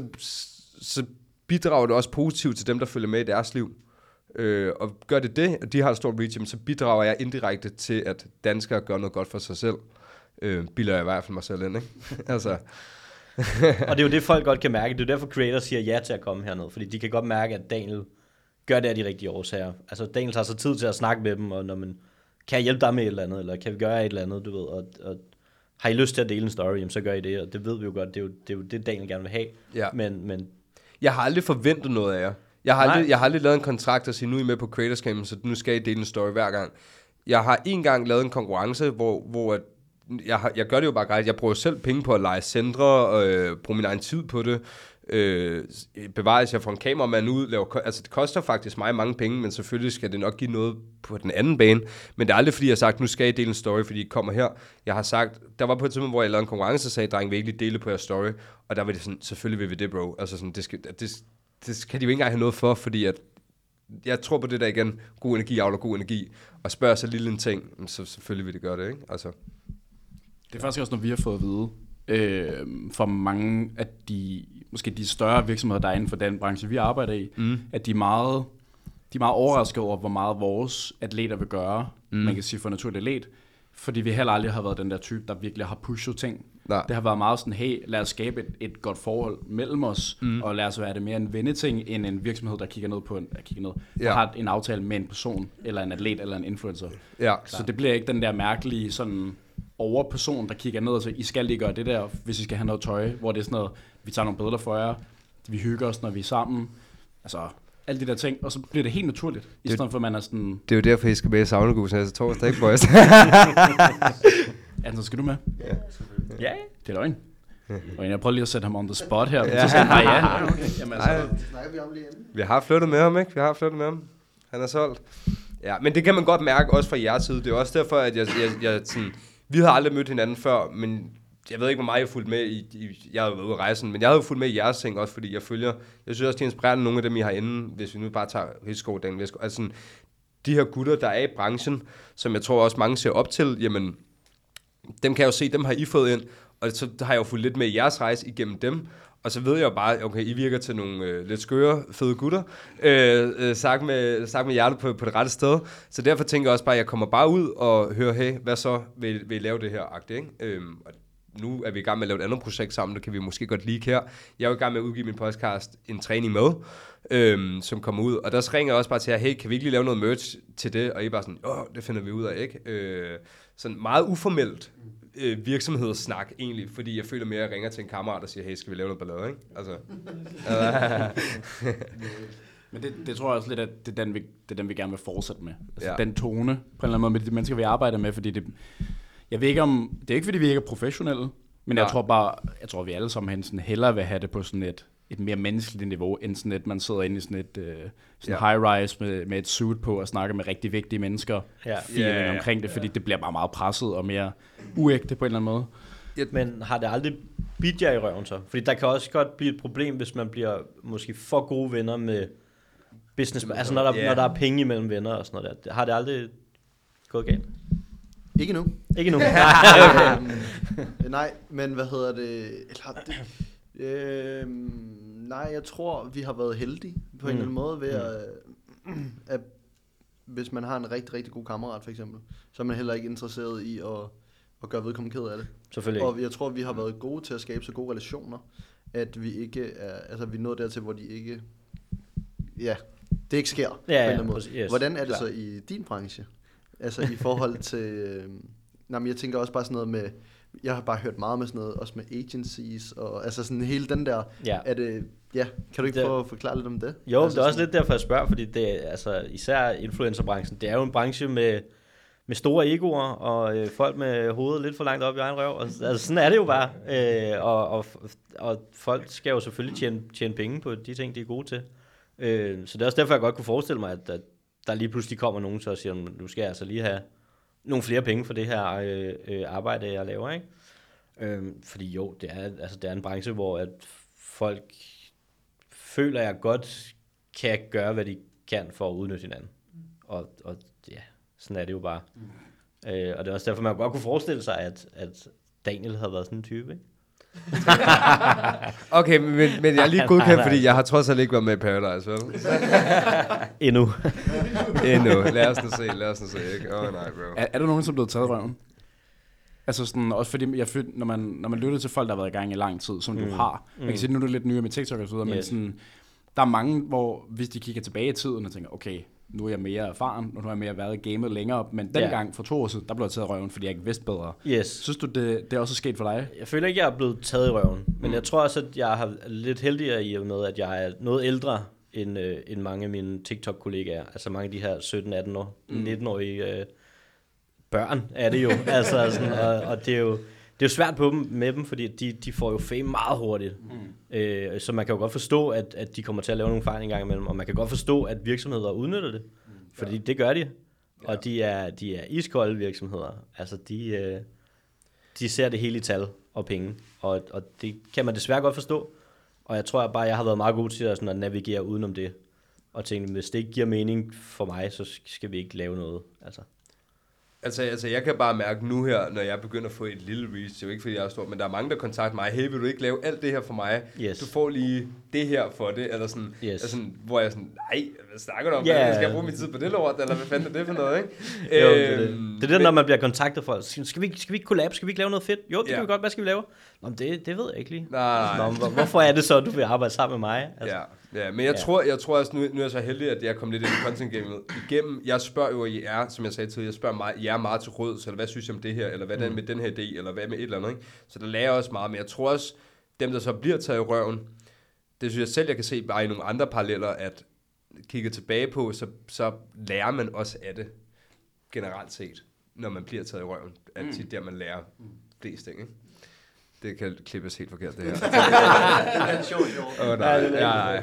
så bidrager det også positivt til dem, der følger med i deres liv. Øh, og gør det det, og de har et stort reach, jamen, så bidrager jeg indirekte til, at danskere gør noget godt for sig selv. Øh, bilder jeg i hvert fald mig selv ind, ikke? altså, og det er jo det, folk godt kan mærke. Det er derfor, creators siger ja til at komme herned. Fordi de kan godt mærke, at Daniel gør det af de rigtige årsager. Altså, Daniel tager sig tid til at snakke med dem, og når man kan jeg hjælpe dig med et eller andet, eller kan vi gøre et eller andet, du ved, og, og har I lyst til at dele en story, jamen, så gør I det, og det ved vi jo godt, det er jo det, er jo det Daniel gerne vil have. Ja. Men, men Jeg har aldrig forventet noget af jer. Jeg har, Nej. aldrig, jeg har aldrig lavet en kontrakt og sige, nu er I med på Creators Camp, så nu skal I dele en story hver gang. Jeg har en gang lavet en konkurrence, hvor, hvor at jeg, har, jeg gør det jo bare gratis. Jeg bruger selv penge på at lege centre, øh, bruge min egen tid på det. Øh, bevares jeg får en kameramand ud. Laver, altså, det koster faktisk mig mange penge, men selvfølgelig skal det nok give noget på den anden bane. Men det er aldrig, fordi jeg har sagt, nu skal I dele en story, fordi I kommer her. Jeg har sagt, der var på et tidspunkt, hvor jeg lavede en konkurrence, og sagde, dreng, vil I ikke lige dele på jeres story? Og der var det sådan, selvfølgelig vil vi det, bro. Altså sådan, det, skal, det, det skal de jo ikke engang have noget for, fordi at jeg tror på det der igen, god energi afler god energi, og spørger så lille en ting, så selvfølgelig vil det gøre det, ikke? Altså, Det er faktisk også noget, vi har fået at vide øh, for mange af de, måske de større virksomheder, der er inden for den branche, vi arbejder i, mm. at de er meget, de er meget overrasket over, hvor meget vores atleter vil gøre, mm. man kan sige for naturligt atlet, fordi vi heller aldrig har været den der type, der virkelig har pushet ting. Nej. Det har været meget sådan, hey, lad os skabe et, et godt forhold mellem os, mm. og lad os være det mere en venneting, end en virksomhed, der kigger ned på en, der kigger ned, Ja. der har en aftale med en person, eller en atlet, eller en influencer. ja, Så det bliver ikke den der mærkelige sådan overperson, der kigger ned og siger, I skal lige gøre det der, hvis I skal have noget tøj, hvor det er sådan noget, vi tager nogle billeder for jer, vi hygger os, når vi er sammen. Altså, alle de der ting, og så bliver det helt naturligt, i Det- stedet for, at man er sådan, det er jo derfor, I skal med i Saunagus næste torsdag, ikke, boys? Anton, skal du med? ja, Det er løgn. Og jeg prøver lige at sætte ham on the spot her, Ja. så siger han, nej, ja, okay. Jamen, altså. Vi har flyttet med ham, ikke? Vi har flyttet med ham. Han er solgt. Ja, men det kan man godt mærke også fra jeres side. Det er også derfor, at jeg, jeg, jeg sådan... Vi havde aldrig mødt hinanden før, men jeg ved ikke, hvor meget jeg har fulgt med i, i jeg har været ude rejsen, men jeg har jo fulgt med i jeres ting også, fordi jeg følger, jeg synes også, det er inspirerende nogle af dem, I har inde, hvis vi nu bare tager Rigskov, Dan Vestgaard, altså sådan, de her gutter, der er i branchen, som jeg tror også mange ser op til, jamen, dem kan jeg jo se, dem har I fået ind, og så har jeg jo fulgt lidt med i jeres rejse igennem dem, og så ved jeg jo bare, okay, I virker til nogle øh, lidt skøre, fede gutter, øh, øh, sagt, med, sagt med hjertet på, på det rette sted. Så derfor tænker jeg også bare, at jeg kommer bare ud og hører, hey, hvad så vil, vil I lave det her agtigt, ikke? Øhm, og nu er vi i gang med at lave et andet projekt sammen, det kan vi måske godt lige her. Jeg er jo i gang med at udgive min podcast, En Træning Med, øhm, som kommer ud. Og der ringer jeg også bare til jer, hey, kan vi ikke lige lave noget merch til det? Og I er bare sådan, åh, det finder vi ud af, ikke? Øh, sådan meget uformelt øh, virksomhedssnak egentlig, fordi jeg føler mere, at jeg ringer til en kammerat og siger, hey, skal vi lave noget ballade, ikke? Altså, Men det, det tror jeg også lidt, at det er, den, vi, det er den, vi gerne vil fortsætte med. Altså Ja. ja. den tone, på en eller anden måde, med de mennesker, vi arbejder med, fordi det, jeg ved ikke om, det er ikke, fordi vi ikke er professionelle, men jeg Nej. tror bare, jeg tror, vi alle sammen sådan hellere vil have det på sådan et, et mere menneskeligt niveau, end sådan et, man sidder inde i sådan et øh, sådan Ja. high-rise med, med et suit på og snakker med rigtig vigtige mennesker, Ja. feeling Ja, ja, ja. omkring det, fordi det bliver bare meget presset og mere uægte på en eller anden måde. Men har det aldrig bidt jer i røven så? Fordi der kan også godt blive et problem, hvis man bliver måske for gode venner med business. Altså når der, Ja. når der er penge imellem venner og sådan noget der. Har det aldrig gået galt? Ikke nu. Ikke nu. Øhm, nej, men hvad hedder det? Eller, det øhm, nej, jeg tror, vi har været heldige på en Mm. eller anden måde ved at, at hvis man har en rigtig, rigtig god kammerat for eksempel, så er man heller ikke interesseret i at, at gøre vedkommende ked af det. Selvfølgelig. Og jeg tror, vi har været gode til at skabe så gode relationer, at vi ikke er, altså vi nået dertil, hvor de ikke, ja, det ikke sker. på en Ja, eller ja, anden måde. Yes, Hvordan er det klart. så i din branche? Altså i forhold til, øh, nej, men jeg tænker også bare sådan noget med, jeg har bare hørt meget med sådan noget, også med agencies, og altså sådan hele den der, Ja. er det, ja, kan du ikke Det- prøve at forklare lidt om det? Jo, altså det er også sådan- lidt derfor, jeg spørger, fordi det altså, især influencerbranchen, det er jo en branche med, med store egoer, og øh, folk med hovedet lidt for langt op i egen røv. Og, altså, sådan er det jo bare. Øh, og, og, og folk skal jo selvfølgelig tjene, tjene penge på de ting, de er gode til. Øh, så det er også derfor, jeg godt kunne forestille mig, at, at der lige pludselig kommer nogen så siger, nu skal jeg altså lige have nogle flere penge for det her øh, øh, arbejde, jeg laver. Ikke? Øh, fordi jo, det er, altså, det er en branche, hvor at folk føler jeg godt kan gøre, hvad de kan for at udnytte hinanden. Og, og ja, sådan er det jo bare. Mm. Øh, og det er også derfor, man godt kunne forestille sig, at, at Daniel havde været sådan en type, ikke? Okay, men, men jeg er lige godkendt, fordi jeg har trods alt ikke været med i Paradise, vel? Endnu. Endnu. Lad os nu se, lad os nu se, ikke? Åh oh, nej, bro. Er, er der nogen, som er blevet taget røven? Altså sådan, også fordi jeg føler, når man, når man lytter til folk, der har været i gang i lang tid, som mm. du har. Man kan sige, nu er du lidt nyere med TikTok og så videre, yes. men sådan, der er mange, hvor hvis de kigger tilbage i tiden og tænker, okay, nu er jeg mere erfaren, nu har jeg mere været i gamet længere, men dengang Ja. for to år siden, der blev jeg taget i røven, fordi jeg ikke vidste bedre. Yes. Synes du, det, det er også sket for dig? Jeg føler ikke, jeg er blevet taget i røven. Men jeg tror også, at jeg har lidt heldigere i og med, at jeg er noget ældre end, øh, end mange af mine TikTok-kollegaer. Altså mange af de her 17-18 år, mm. 19-årige øh, børn er det jo. altså sådan, og, og det er jo det er jo svært på dem, med dem, fordi de, de får jo fame meget hurtigt. Mm. Øh, så man kan jo godt forstå, at, at de kommer til at lave nogle fejl en gang imellem, og man kan godt forstå, at virksomheder udnytter det. Mm. Fordi det gør de. Og de er, de er iskolde virksomheder. Altså, de, øh, de ser det hele i tal og penge, og, og det kan man desværre godt forstå. Og jeg tror bare, jeg har været meget god til at, sådan at navigere udenom det, og tænke, hvis det ikke giver mening for mig, så skal vi ikke lave noget. Altså. Altså, altså, jeg kan bare mærke nu her, når jeg begynder at få et lille reach, det er jo ikke fordi jeg er stor, men der er mange, der kontakter mig, hey, vil du ikke lave alt det her for mig? Yes. Du får lige det her for det, eller sådan, Yes. altså, sådan hvor jeg er sådan, nej, hvad snakker du om? Yeah. Skal jeg bruge min tid på det lort, eller hvad fanden er det for noget, ikke? Jo, det, er det. Øhm, det er det, når man bliver kontaktet for, skal vi, skal vi ikke collab, skal vi ikke lave noget fedt? Jo, det Ja. kan vi godt, hvad skal vi lave? Nå, det, det ved jeg ikke lige. Nej, Nå, men hvor, hvorfor er det så, at du vil arbejde sammen med mig? Altså, Ja, ja, men jeg, Ja. tror, jeg tror også, nu, nu er jeg så heldig, at jeg kom lidt ind i content gamet igennem. Jeg spørger jo i jer, som jeg sagde tidligere, jeg spørger meget, jer meget til råd, så hvad synes I om det her, eller hvad mm. med den her idé, eller hvad med et eller andet, ikke? Så der lærer jeg også meget, men jeg tror også, dem der så bliver taget i røven, det synes jeg selv, jeg kan se bare i nogle andre paralleller, at kigge tilbage på, så, så lærer man også af det, generelt set, når man bliver taget i røven. At mm. der, man lærer flest ting, ikke? Det kan klippes helt forkert, det her. Det er sjovt, sjovt. Åh, nej. Ja, nej.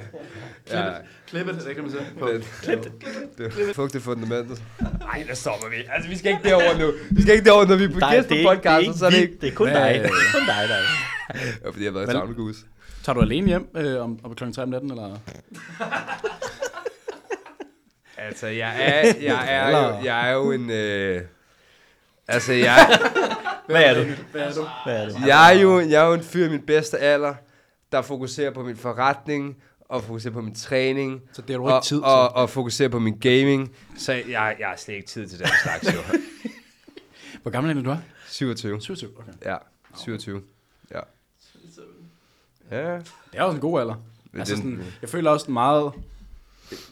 Ja, Klippet, det kan man sige. det, det er fugtigt fundamentet. Nej, der stopper vi. Altså, vi skal ikke derover nu. Vi skal ikke derover, når vi er på gæst det, på ikke, det, podcasten, ikke, så er det vi- ikke... det er kun dig. Det er kun dig, der er. Ja, fordi jeg har været i savnegus. Tager du alene hjem øh, om, om klokken 3 om natten, eller? Altså, jeg er, jeg er, jo, jeg er jo en... Øh, altså, jeg, Hvad er du? Hvad er du? Hvad er du? jeg, er jo, jeg er jo en fyr i min bedste alder, der fokuserer på min forretning, og fokuserer på min træning, Så det har du ikke og, tid til. og, og fokuserer på min gaming. Så jeg, jeg har slet ikke tid til den slags, jo. Hvor gammel er du er? 27. 27, okay. Ja, 27. Ja. Ja, Det er også en god alder. Altså sådan, jeg føler også meget,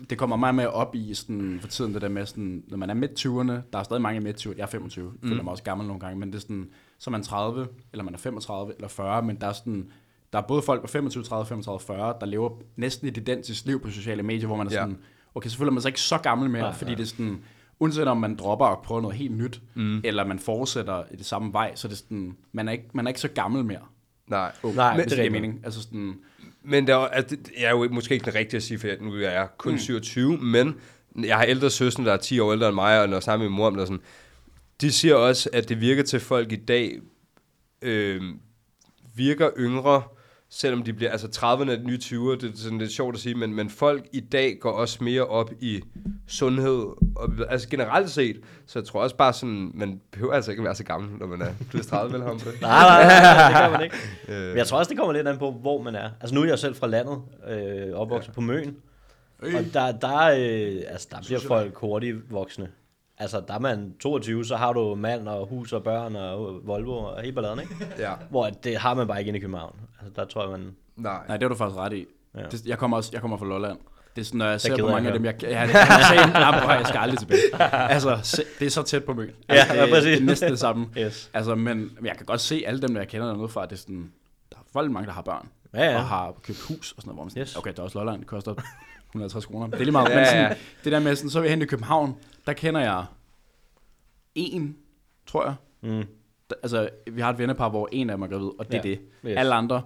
det kommer meget mere op i sådan, for tiden det der med, sådan, når man er midt 20'erne, der er stadig mange i midt 20'erne, jeg er 25, mm. føler mig også gammel nogle gange, men det er sådan, så er man 30, eller man er 35, eller 40, men der er sådan, der er både folk på 25, 30, 35, 40, der lever næsten et identisk liv på sociale medier, hvor man er Ja. sådan, okay, så føler man sig ikke så gammel mere, Nej, fordi nej. det er sådan, uanset om man dropper og prøver noget helt nyt, mm. eller man fortsætter i det samme vej, så er det sådan, man er ikke, man er ikke så gammel mere. nej. Nej, hvis det det er mening. Altså sådan, Men der, er- altså, det er jo måske ikke den rigtige at sige, for jeg- nu er jeg kun mm. 27, men jeg har ældre søstre, der er 10 år ældre end mig, og når jeg sammen med min mor og sådan, de siger også, at det virker til folk i dag, øh, virker yngre, selvom de bliver, altså 30'erne er de nye 20'er, det er sådan lidt sjovt at sige, men, men folk i dag går også mere op i sundhed, og, altså generelt set, så jeg tror også bare sådan, man behøver altså ikke at være så gammel, når man er plus 30, vel ham på det? Nej, nej, nej, det gør man ikke. Øh, Men jeg tror også, det kommer lidt an på, hvor man er. Altså nu er jeg selv fra landet, øh, opvokset ja. på Møn. Og der, der, øh, altså, der bliver folk hurtigt voksne. Altså, der er man 22, så har du mand og hus og børn og Volvo og hele balladen, ikke? ja, Hvor det har man bare ikke inde i København. Altså, der tror jeg, man... nej. Nej, det har du faktisk ret i. Ja. Ja. Det, jeg, kommer også, jeg kommer fra Lolland. Det er sådan, når jeg ser på mange af dem, jeg, jeg, jeg, jeg, jeg, jeg, jeg skal aldrig tilbage. Altså, se, det er så tæt på Møn. Altså, Ja, ja, det, præcis. Det er næsten det samme. Yes. Altså, men, men jeg kan godt se alle dem, der jeg kender dernede fra, det er sådan, der er folk mange, der har børn. Ja, ja. Og har købt hus og sådan noget, hvor man sådan, Yes. okay, der er også Lolland, det koster 150 kroner. Det er lige meget, Ja, men ja. sådan, det der med sådan, så er vi hen i København, der kender jeg en, tror jeg. Mm. Der- Altså, vi har et vennepar, hvor en af dem er gravid, og det er Ja. det. Yes. Alle andre,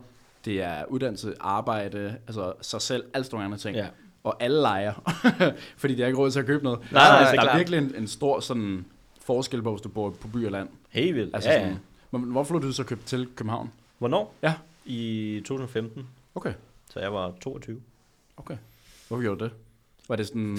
det er uddannelse, arbejde, altså sig selv, alt sådan nogle andre ting. Ja. Og alle leger, fordi de har ikke råd til at købe noget. Nej, nej, det er der er klart. virkelig en, en stor sådan forskel på, hvis du bor på by og land. Helt vildt. Altså ja, sådan, ja. Men hvorfor flyttede du så købt til København? Hvornår? Ja. I 2015. Okay, Så jeg var 22. okay. Hvorfor gjorde du det? Var det sådan...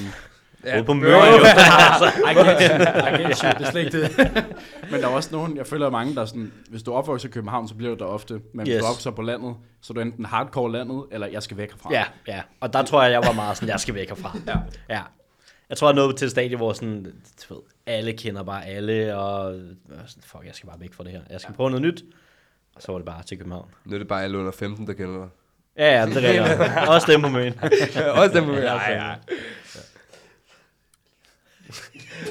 Ja. Ude på Jo. Møn, jo. I get you, I get you, det er slet ikke det. Men der er også nogen, jeg føler mange, der er sådan, hvis du opvokser i København, så bliver du der ofte. Men hvis Yes. du opvokser på landet, så er du enten hardcore landet, eller jeg skal væk herfra. Ja, ja. Og der tror jeg, jeg var meget sådan, jeg skal væk herfra. Ja. ja. Jeg tror, jeg nåede til et stadie, hvor sådan, du ved, alle kender bare alle, og sådan, fuck, jeg skal bare væk fra det her. Jeg skal prøve noget nyt. Og så var det bare til København. Nu er det bare alle under 15, der kender dig. Ja, ja, det er rigtigt. Også dem på Møn. Også dem, ja, ja, ja.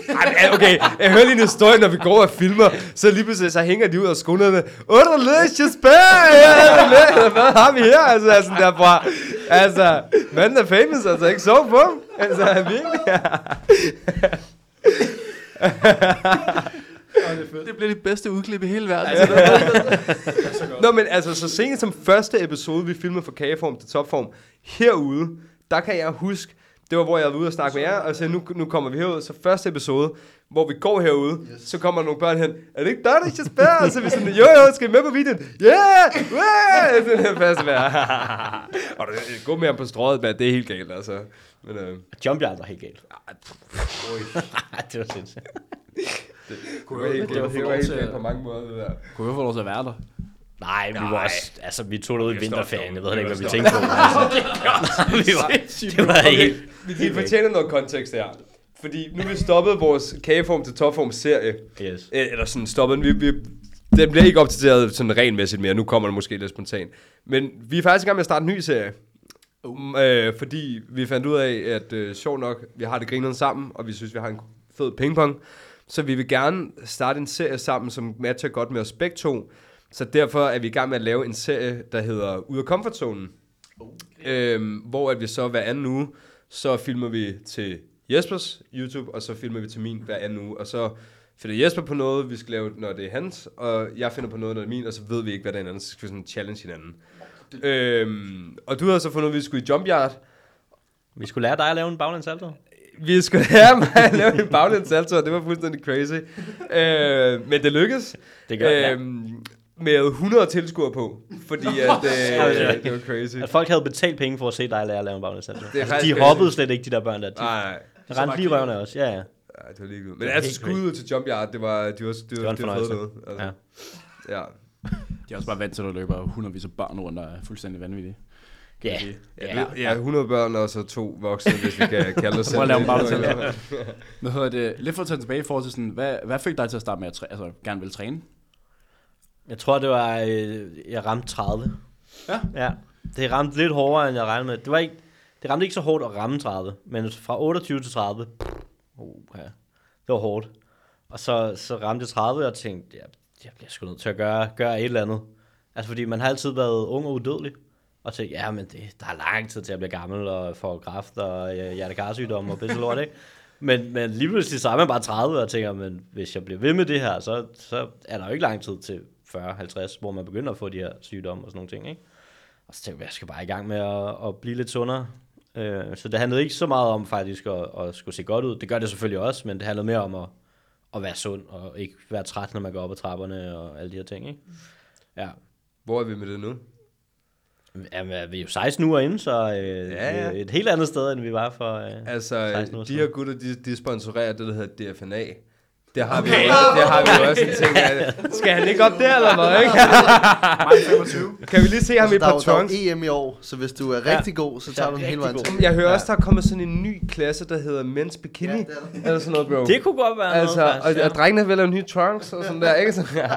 Ej, okay, jeg hører lige en historie, når vi går og filmer, så lige pludselig, så hænger de ud af skolerne. Underlicious bear! Hvad har vi her? Altså, altså derfra. Altså, manden er famous, altså ikke så på ham. Altså, virkelig. Det bliver det bedste udklip i hele verden. Nå, men altså, så sent som første episode, vi filmede fra kageform til topform, herude, der kan jeg huske, det var, hvor jeg var ude og snakke med jer, og så nu, nu kommer vi herud, så første episode, hvor vi går herude, yes. så kommer der nogle børn hen, er det ikke dig, der spørge? Og så er vi sådan, jo jo, skal I med på videoen? Yeah! Yeah! Sådan her fast med. og det, gå med ham på strået, men det er helt galt, altså. Men, øh, Jump var helt galt. det var sindssygt. det var helt det galt, var det var helt galt på mange måder, det der. Kunne jeg få lov til at være der? Nej, vi var også, altså vi tog det ud i Okay, vinterferien, jeg ved ikke, hvad vi tænkte på. Altså. vi var, det var helt, Vi, vi fortjener noget kontekst her. Fordi nu vi stoppet vores kageform til topform serie. yes. Eller sådan stoppet den. Vi, vi, den bliver ikke opdateret sådan regelmæssigt mere. Nu kommer det måske lidt spontant. Men vi er faktisk i gang med at starte en ny serie. Um, øh, fordi vi fandt ud af, at øh, sjovt nok, vi har det grinet sammen, og vi synes, vi har en fed pingpong. Så vi vil gerne starte en serie sammen, som matcher godt med os begge to. Så derfor er vi i gang med at lave en serie, der hedder Ud af Comfortzonen. Øhm, hvor at vi så hver anden uge, så filmer vi til Jespers YouTube, og så filmer vi til min hver anden uge. Og så finder Jesper på noget, vi skal lave, når det er hans, og jeg finder på noget, når det er min, og så ved vi ikke, hvad det er anden, så skal vi sådan challenge hinanden. Øhm, og du havde så fundet ud at vi skulle i Jump Yard. Vi skulle lære dig at lave en baglæns salto. Vi skulle lære mig at lave en baglæns salto, og det var fuldstændig crazy. Øh, men det lykkedes. Det gør det, øhm, Med 100 tilskuere på, fordi at, øh, det var crazy. At folk havde betalt penge for at se dig lære at lave en baglæns. Det Altså, de hoppede slet ikke, de der børn der. De Nej, rendte lige i røven af os. Ja, ja. nej, det var lige. Men Det var altså helt skud ud til Jump Yard, det var, det var, det var, var det var fornøjelse. noget. Altså, Ja. ja. De er også bare vant til, at der løber hundredvis af børn rundt, der er fuldstændig vanvittige. Ja, Ja, ja, 100 børn og så to voksne, hvis vi kan kalde os selv. Prøv at lave en det. baglæns Hvad hedder det? Lidt for at tage tilbage i forhold til sådan, hvad, hvad fik dig til at starte med at træ, altså, gerne vil træne? Jeg tror, det var, øh, jeg ramte 30. Ja. Ja, det ramte lidt hårdere, end jeg regnede med. Det, var ikke, det ramte ikke så hårdt at ramme 30, men fra 28 til 30, uh, ja, det var hårdt. Og så, så ramte jeg 30, og jeg tænkte, jeg, jeg bliver sgu nødt til at gøre, gøre et eller andet. Altså, fordi man har altid været ung og udødelig. Og tænkte, ja, men det, der er lang tid til at blive gammel og få kræft og øh, hjertekarsygdom og pisse lort, ikke? Men, men lige pludselig så er man bare 30 og tænker, men hvis jeg bliver ved med det her, så, så er der jo ikke lang tid til 40-50, hvor man begynder at få de her sygdomme og sådan nogle ting, ikke? Og så tænkte jeg, jeg skal bare i gang med at, at blive lidt sundere. Øh, så det handlede ikke så meget om faktisk at, at skulle se godt ud. Det gør det selvfølgelig også, men det handlede mere om at, at være sund og ikke være træt, når man går op ad trapperne og alle de her ting, ikke? Ja. Hvor er vi med det nu? Jamen, vi er jo 16 uger inde, så øh, Ja, ja. et helt andet sted, end vi var for... Øh. Altså, 16 år de her gutter, de, de sponsorerer det, der hedder DFNA. Det har, vi, jo, det har vi jo også en ting. At, skal han ikke op der, eller hvad, ikke? Maj 25. Kan vi lige se ham i et der, par jo- der er trunks? EM i år, så hvis du er Ja. rigtig god, så Der tager er du den hele vejen til. Jeg hører også, der er kommet sådan en ny klasse, der hedder Men's Bikini. Ja, er Eller sådan noget, bro. Det kunne godt være Altså, noget, og, faktisk, og drengene vil lave nye trunks og sådan der, ikke? Så, ja.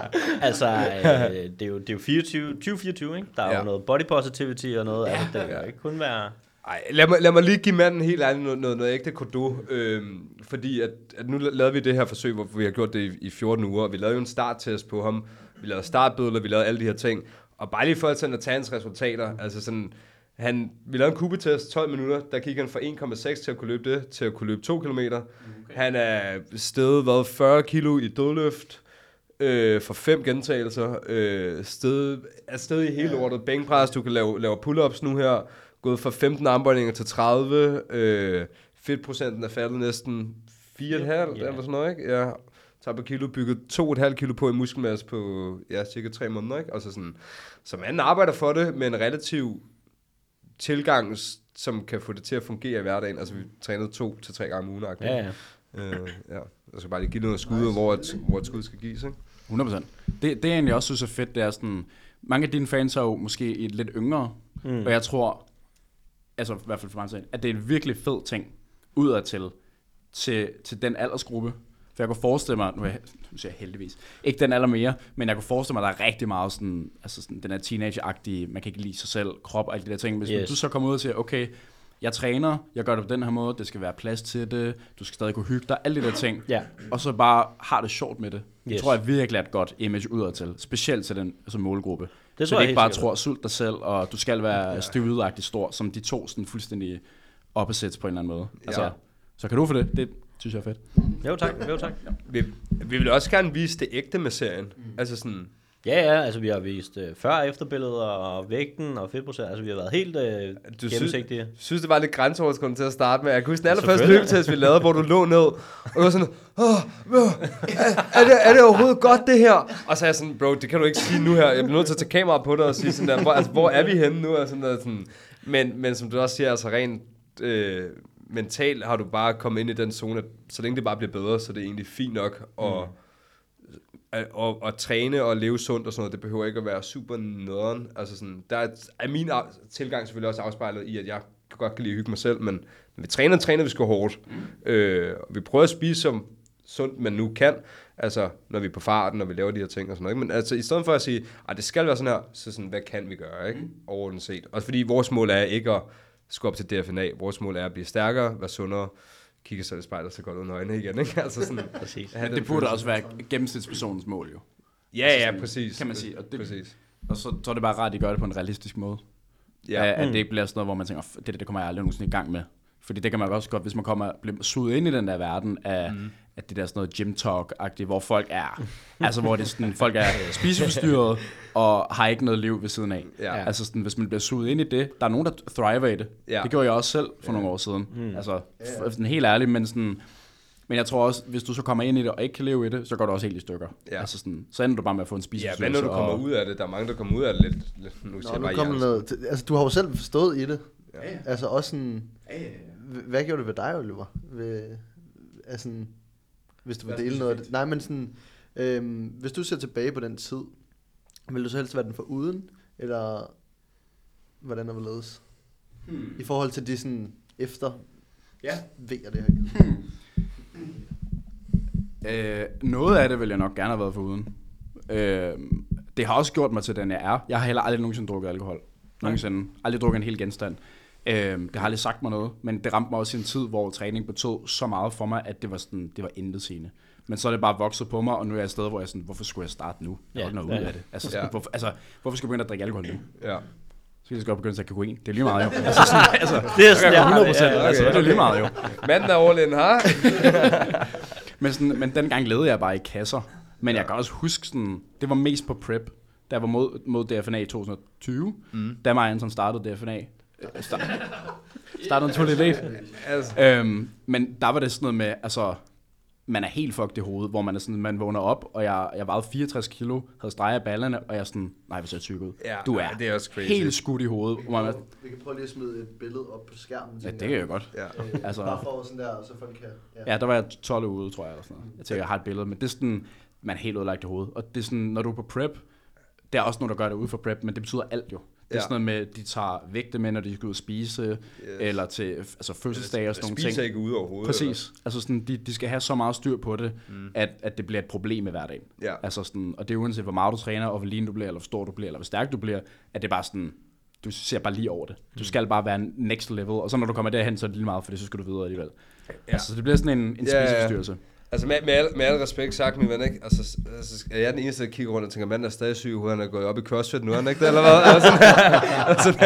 Altså, øh, det, er jo, det er jo 24, 2024, ikke? Der er Ja. jo noget body positivity og noget ja. af det. Det kan ikke kun være... Ej, lad mig, lad mig lige give manden helt ærligt noget, noget, noget ægte kodo. Øhm, fordi at, at nu lavede vi det her forsøg, hvor vi har gjort det i, i 14 uger, og vi lavede jo en starttest på ham. Vi lavede startbødler, vi lavede alle de her ting. Og bare lige for at, sådan at tage hans resultater, altså sådan, han, vi lavede en kubetest, 12 minutter, der gik han fra 1,6 til at kunne løbe det, til at kunne løbe 2 km. Okay. Han er stedet, hvad, 40 kilo i dødløft, øh, for fem gentagelser, øh, sted, er sted i hele lortet, bænkpres, du kan lave, lave pull-ups nu her, gået fra 15 armbøjninger til 30, øh, fedtprocenten er faldet næsten 4,5 Ja. eller sådan noget, ikke? Ja, tager på kilo, bygget 2,5 kilo på i muskelmasse på, ja, cirka 3 måneder, ikke? Og så sådan, så man arbejder for det med en relativ tilgang, som kan få det til at fungere i hverdagen. Altså, vi trænede to til tre gange om ugen, Ja, ja. Øh, ja. Jeg skal bare lige give noget skud, nice. hvor, et, hvor et skud skal gives, ikke? 100%. Det, det jeg egentlig også synes er fedt, det er sådan, mange af dine fans er jo måske et lidt yngre, mm. og jeg tror, altså i hvert fald for mig selv, at det er en virkelig fed ting udadtil til, til den aldersgruppe. For jeg kunne forestille mig, nu, er jeg, nu siger jeg heldigvis, ikke den alder mere, men jeg kunne forestille mig, at der er rigtig meget sådan, altså sådan, den her teenage-agtige, man kan ikke lide sig selv, krop og alle de der ting. Hvis Yes. du så kommer ud og siger, okay, jeg træner, jeg gør det på den her måde, det skal være plads til det, du skal stadig kunne hygge dig, alle de der ting, Ja. og så bare har det sjovt med det. Det Yes. tror jeg virkelig er et godt image udadtil, specielt til den altså målgruppe. Det så tror det jeg ikke bare sikkert. tror, sult dig selv, og du skal være ja. steroidagtig stor, som de to sådan fuldstændig opposites på en eller anden måde. Altså, Ja. Så kan du for det? Det synes jeg er fedt. Jo tak, jo tak. Vi, vi vil også gerne vise det ægte med serien. Mm. Altså sådan, Ja, ja, altså vi har vist øh, før- og efterbilleder og vægten og fedtprocent. Altså vi har været helt øh, du synes, gennemsigtige. synes, det var lidt grænseoverskridende til at starte med. Jeg kan huske den allerførste løbetest, vi lavede, hvor du lå ned, og du var sådan, Åh, er, er, det, er det overhovedet godt, det her? Og så er jeg sådan, bro, det kan du ikke sige nu her. Jeg bliver nødt til at tage kameraet på dig og sige sådan der, hvor, altså, hvor er vi henne nu? Og sådan der, sådan. Men, men som du også siger, altså rent øh, mentalt har du bare kommet ind i den zone, at så længe det bare bliver bedre, så er det egentlig fint nok. Og, at, og, og træne og leve sundt og sådan noget, det behøver ikke at være super nederen. Altså sådan, der er, er min tilgang selvfølgelig også afspejlet i, at jeg kan godt kan lide at hygge mig selv, men vi træner, træner vi sgu hårdt. Øh, og vi prøver at spise som sundt man nu kan, altså når vi er på farten, når vi laver de her ting og sådan noget. Ikke? Men altså i stedet for at sige, at det skal være sådan her, så sådan, hvad kan vi gøre, ikke? Overordnet set. Også fordi vores mål er ikke at skulle op til DFNA. Vores mål er at blive stærkere, være sundere, kigge sig i spejlet, så godt under øjnene igen, ikke? Altså sådan, Præcis. Men det burde følelse. også være gennemsnitspersonens mål jo. Ja, Altså ja, sådan, præcis. kan man sige, og det- præcis. Og så, så er det bare rart, at de gør det på en realistisk måde. Ja. Ja. At, at det ikke bliver sådan noget, hvor man tænker, "F- det, der, det kommer jeg aldrig nogensinde i gang med. Fordi det kan man også godt, hvis man kommer bliver suget ind i den der verden af, mm. Af det der sådan noget gym talk-agtigt, hvor folk er, altså hvor det sådan, folk er spiseforstyrret og har ikke noget liv ved siden af. Ja. Altså sådan, hvis man bliver suget ind i det, der er nogen, der thriver i det. Ja. Det gjorde jeg også selv for nogle år siden. Mm. Altså, f- sådan helt ærligt, men sådan, men jeg tror også, hvis du så kommer ind i det og ikke kan leve i det, så går det også helt i stykker. Ja. Altså sådan, så ender du bare med at få en Ja, spiseforstyrrelse. hvad når du kommer og- ud af det? Der er mange, der kommer ud af det lidt. lidt nu Nå, nu kommer noget, altså, du har jo selv stået i det. Ja. Altså også sådan, h- hvad gjorde det ved dig, Oliver? Ved, altså, hvis du vil dele noget af det. Nej, men sådan, øhm, hvis du ser tilbage på den tid, vil du så helst være den for uden, eller hvordan er hvorledes? Hmm. I forhold til de sådan efter Ja. V'er det her. Øh, noget af det vil jeg nok gerne have været foruden. Øh, det har også gjort mig til den, jeg er. Jeg har heller aldrig nogensinde drukket alkohol. Nogensinde. Aldrig drukket en hel genstand. Øh, det har aldrig sagt mig noget, men det ramte mig også i en tid, hvor træning betød så meget for mig, at det var, sådan, det var intet sigende. Men så er det bare vokset på mig, og nu er jeg et sted, hvor jeg er sådan, hvorfor skulle jeg starte nu? Jeg Ja, ikke noget ja, ud af det. Altså, sådan, Ja. hvorfor, altså, hvorfor skal jeg begynde at drikke alkohol nu? Ja. Så kan jeg godt begynde at tage kokain. Det er lige meget jo. Altså, sådan, altså, Det er sådan, jeg har det. 100 Ja, ja, altså, det er lige meget jo. Manden er all in, ha? Men, sådan, men dengang levede jeg bare i kasser. Men jeg kan også huske, sådan, det var mest på prep, da jeg var mod, mod DFNA i 2020. Mm. Da mig og Anton startede DFNA. Øh, Start, startede en 2 lidt Altså, øhm, Men der var det sådan noget med, altså, man er helt fucked i hovedet, hvor man er sådan, man vågner op, og jeg, jeg vejede 64 kilo, havde streget af ballerne, og jeg er sådan, nej, ser jeg tyk ud. Ja, du er, nej, det er også crazy. helt skudt i hovedet. Hvor man, er- Vi kan prøve lige at smide et billede op på skærmen. ja, det kan jeg godt. Ja. Øh, Altså- bare for sådan der, så folk kan... Ja. Ja, der var jeg 12 ude, tror jeg. Eller sådan noget. Jeg tænker, jeg har et billede, men det er sådan, man er helt ødelagt i hovedet. Og det er sådan, når du er på prep, der er også nogen, der gør det ude for prep, men det betyder alt jo. Det er Ja. sådan noget med, de tager vægte med, når de skal ud og spise, yes. eller til altså fødselsdage og sådan nogle ting. Spiser ikke ude overhovedet. Præcis. Altså sådan, de, de skal have så meget styr på det, mm. at, at det bliver et problem i hverdagen. Ja. Altså sådan, og det er uanset, hvor meget du træner, og hvor lean du bliver, eller hvor stor du bliver, eller hvor stærk du bliver, at det er bare sådan, du ser bare lige over det. Du skal bare være next level, og så når du kommer derhen, så er det lige meget, for det så skal du videre alligevel. Ja. Altså, så det bliver sådan en, en Ja, ja. Altså med, med, al, med al respekt sagt, min ven, ikke? Altså, altså, er jeg den eneste, der kigger rundt og tænker, manden er stadig syg, han er gået op i CrossFit nu, er han ikke det, eller hvad? Altså, altså,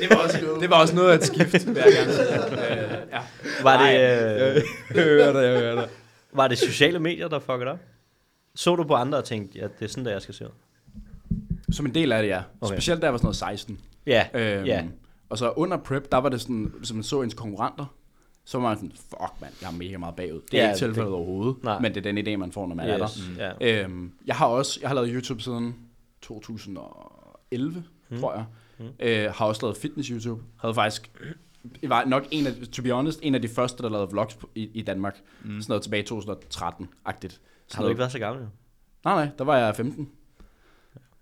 det, var også, det var også noget af et skift, vil jeg gerne sige. Øh, ja. Var det, jeg øh, hører dig, jeg hører dig. var det sociale medier, der fuckede op? Så du på andre og tænkte, ja, det er sådan, der jeg skal se ud? Som en del af det, ja. Okay. Specielt da jeg var sådan noget 16. Ja, Øhm, ja. Og så under prep, der var det sådan, hvis man så ens konkurrenter, så var man sådan, fuck mand, jeg er mega meget bagud. Det er Ja, ikke tilfældet det- overhovedet, Nej. men det er den idé, man får, når man yes, er der. ja. Øhm, jeg har også, jeg har lavet YouTube siden 2011, mm. tror jeg. Mm. Øh, har også lavet fitness YouTube. Havde faktisk, jeg var nok en af, to be honest, en af de første, der lavede vlogs på- i, i Danmark. Mm. Sådan noget tilbage i 2013-agtigt. Har du ikke været så gammel? jo? Nej, nej, der var jeg 15.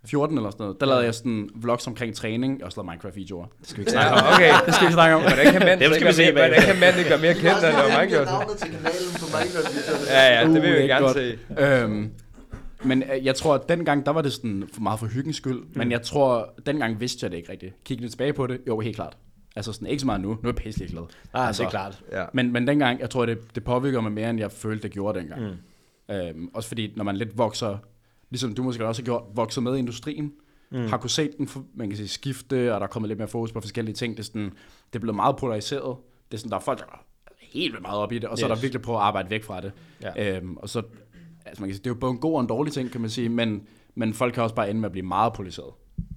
14 eller sådan noget. Der lavede jeg sådan vlogs omkring træning. Jeg har også lavet Minecraft-videoer. Det skal vi ikke snakke om. Okay, Det skal vi ikke snakke om. hvordan kan Dem så skal ikke vi se være mere, hvordan kan manden ikke være mere kendt, end Jeg det har Minecraft? navnet til kanalen på Minecraft-videoerne. Ja, ja, det vil Uh, vi ikke gerne godt. se. Øhm, men øh, jeg tror, at dengang, der var det sådan for meget for hyggens skyld. Mm. Men jeg tror, dengang vidste jeg det ikke rigtigt. Kigge lidt tilbage på det, jo, helt klart. Altså sådan, ikke så meget nu. Nu er jeg pisselig glad. Ah, altså, det er klart. Ja. Men, men dengang, jeg tror, det, det påvirker mig mere, end jeg følte, det gjorde dengang. Mm. Øhm, også fordi, når man lidt vokser, ligesom du måske også har gjort, vokset med i industrien, mm. har kunne se den, man kan sige, skifte, og der er kommet lidt mere fokus på forskellige ting. Det er, sådan, det er blevet meget polariseret. Det er sådan, der er folk, der er helt vildt meget op i det, og så er der Yes. virkelig på at arbejde væk fra det. Ja. Øhm, og så, altså man kan sige, det er jo både en god og en dårlig ting, kan man sige, men, men folk kan også bare ende med at blive meget polariseret.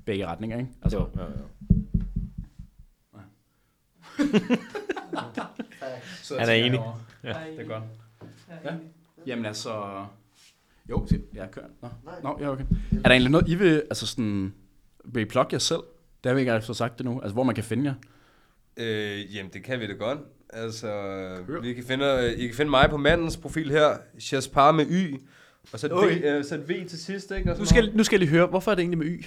Begge retninger, ikke? Altså, Jo, jo, jo. Så Han er enig. Ja, det er godt. Ja. Jamen altså... Jo, se, jeg kører. Nå, Nå ja, okay. Er der egentlig noget, I vil, altså sådan, vil I plukke jer selv? Det har vi ikke fået sagt det nu. Altså, hvor man kan finde jer. Øh, jamen, det kan vi da godt. Altså, vi kan finde, I kan finde mig på mandens profil her, Jaspar med Y, og så Oj. v, øh, så V til sidst, ikke? Og Nu sådan skal, nu skal jeg lige høre, hvorfor er det egentlig med Y?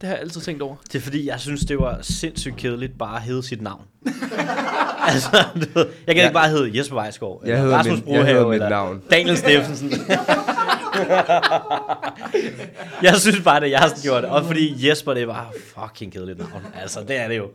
Det har jeg altid tænkt over. Det er fordi, jeg synes, det var sindssygt kedeligt bare at hedde sit navn. altså, du ved, jeg kan Ja. ikke bare hedde Jesper Weisgaard, Jeg hedder Rasmus min- jeg hedder Brohave, mit eller navn. Daniel Steffensen. jeg synes bare, det jeg, har gjort. det. Og fordi Jesper, det var fucking kedeligt navn. Altså, det er det jo.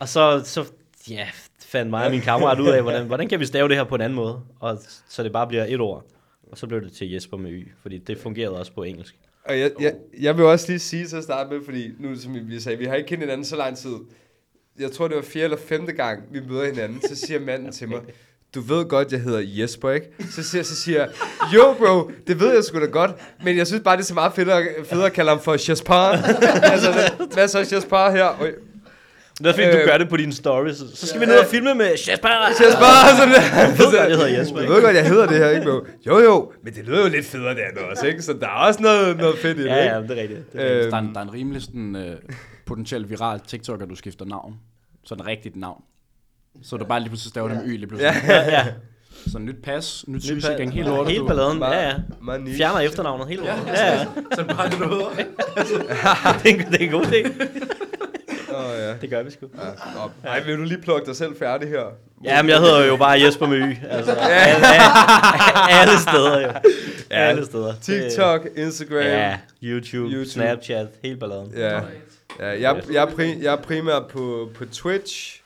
Og så, så ja, fandt mig og min kammerat ud af, hvordan, hvordan kan vi stave det her på en anden måde. Og så det bare bliver et ord. Og så blev det til Jesper med Y, fordi det fungerede også på engelsk. Og jeg, jeg, jeg vil også lige sige til at starte med, fordi nu som vi sagde, vi har ikke kendt hinanden så lang tid. Jeg tror, det var fjerde eller femte gang, vi møder hinanden. Så siger manden til mig, du ved godt, jeg hedder Jesper, ikke? Så siger, så siger jeg, jo bro, det ved jeg sgu da godt, men jeg synes bare, det er så meget federe, federe at kalde ham for Jaspar. altså, hvad så Jaspar her? Øj, Det er fordi, du Øh, gør det på dine stories. Så skal vi ned og filme med Jesper. Jaspar! Sådan der. Jeg ved godt, jeg hedder Jesper, Du ikke? ved godt, jeg hedder det her, ikke bro? Jo jo, men det lyder jo lidt federe det andet også, ikke? Så der er også noget, noget fedt i det, Ja, ikke? ja, det er rigtigt. Det er rigtigt. Øhm, Der er, en, der er en rimelig sådan, uh, potentielt viral TikTok, at du skifter navn. Så et rigtigt navn. Så du bare lige pludselig staver det med Y lige pludselig. Ja. Ja, ja. Så nyt pas, nyt Ny sygesikring, helt lortet. Helt balladen, ja, ja. Fjerner efternavnet helt lortet. Ja, ja. Så er det bare det, du hedder. det, er, en- god idé. Åh, ja. Det gør vi sgu. Ja. Nå, Ej, vil du lige plukke dig selv færdig her? Jamen, jeg hedder jo bare Jesper Y. Altså, alle, alle steder jo. Alle steder. TikTok, Instagram. Ja, YouTube, YouTube. Snapchat, helt balladen. Ja. ja jeg, jeg, er jeg er primært på, på Twitch.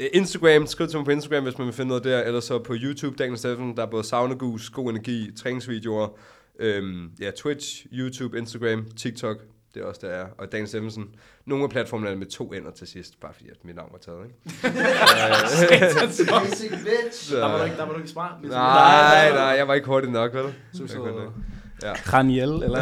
Eh, Instagram, skriv til mig på Instagram, hvis man vil finde noget der. Eller så på YouTube, Daniel Steffen. Der er både saunagus, god energi, træningsvideoer. Øhm, ja, Twitch, YouTube, Instagram, TikTok. Det er også der er. Og Daniel Steffensen. Nogle af platformene er med to ender til sidst. Bare fordi, at mit navn var taget, ikke? Basic bitch. Der var du ikke, der var du ikke smart. Ligesom nej, nej, jeg var ikke hurtig nok, vel? Så, så, ikke. Kraniel eller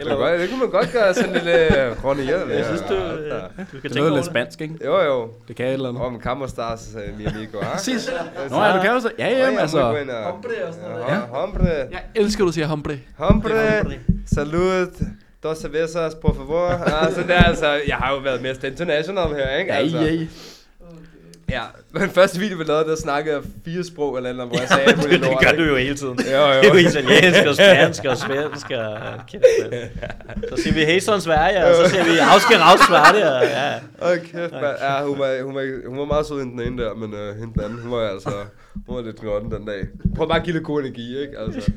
eller kunne godt- det kunne man godt gøre sådan en lille grønne hjælp. Jeg synes, du, Ja, øh, ja. du Det tænke over lidt spansk, ikke? Jo, jo. Det kan et eller andet. Om Kammerstars, uh, mi amigo. ah. Præcis. Nå ja, du kan jo så. Ja, ja, altså. Hombre og sådan noget. Ja, hombre. Jeg elsker, du siger hombre. Hombre. Salud. Dos cervezas, por favor. Ah, så der, altså, jeg har jo været mest international her, ikke? Ja, Altså, ja, ja. Ja. Den første video, vi lavede, der snakkede jeg fire sprog eller andet, hvor jeg sagde, at det, det gør du jo hele tiden. Jo, jo. Det er jo italiensk og spansk og svensk og... Kæft, så siger vi, hej sådan Sverige, og så siger vi, afsker raus Sverige. Og, ja. Åh, kæft, mand. Ja, hun var, hun, var, hun var meget sød, hende den ene der, men uh, hende den anden, hun var altså... Hun var lidt gnotten den dag. Prøv bare at give lidt god energi, ikke? Altså,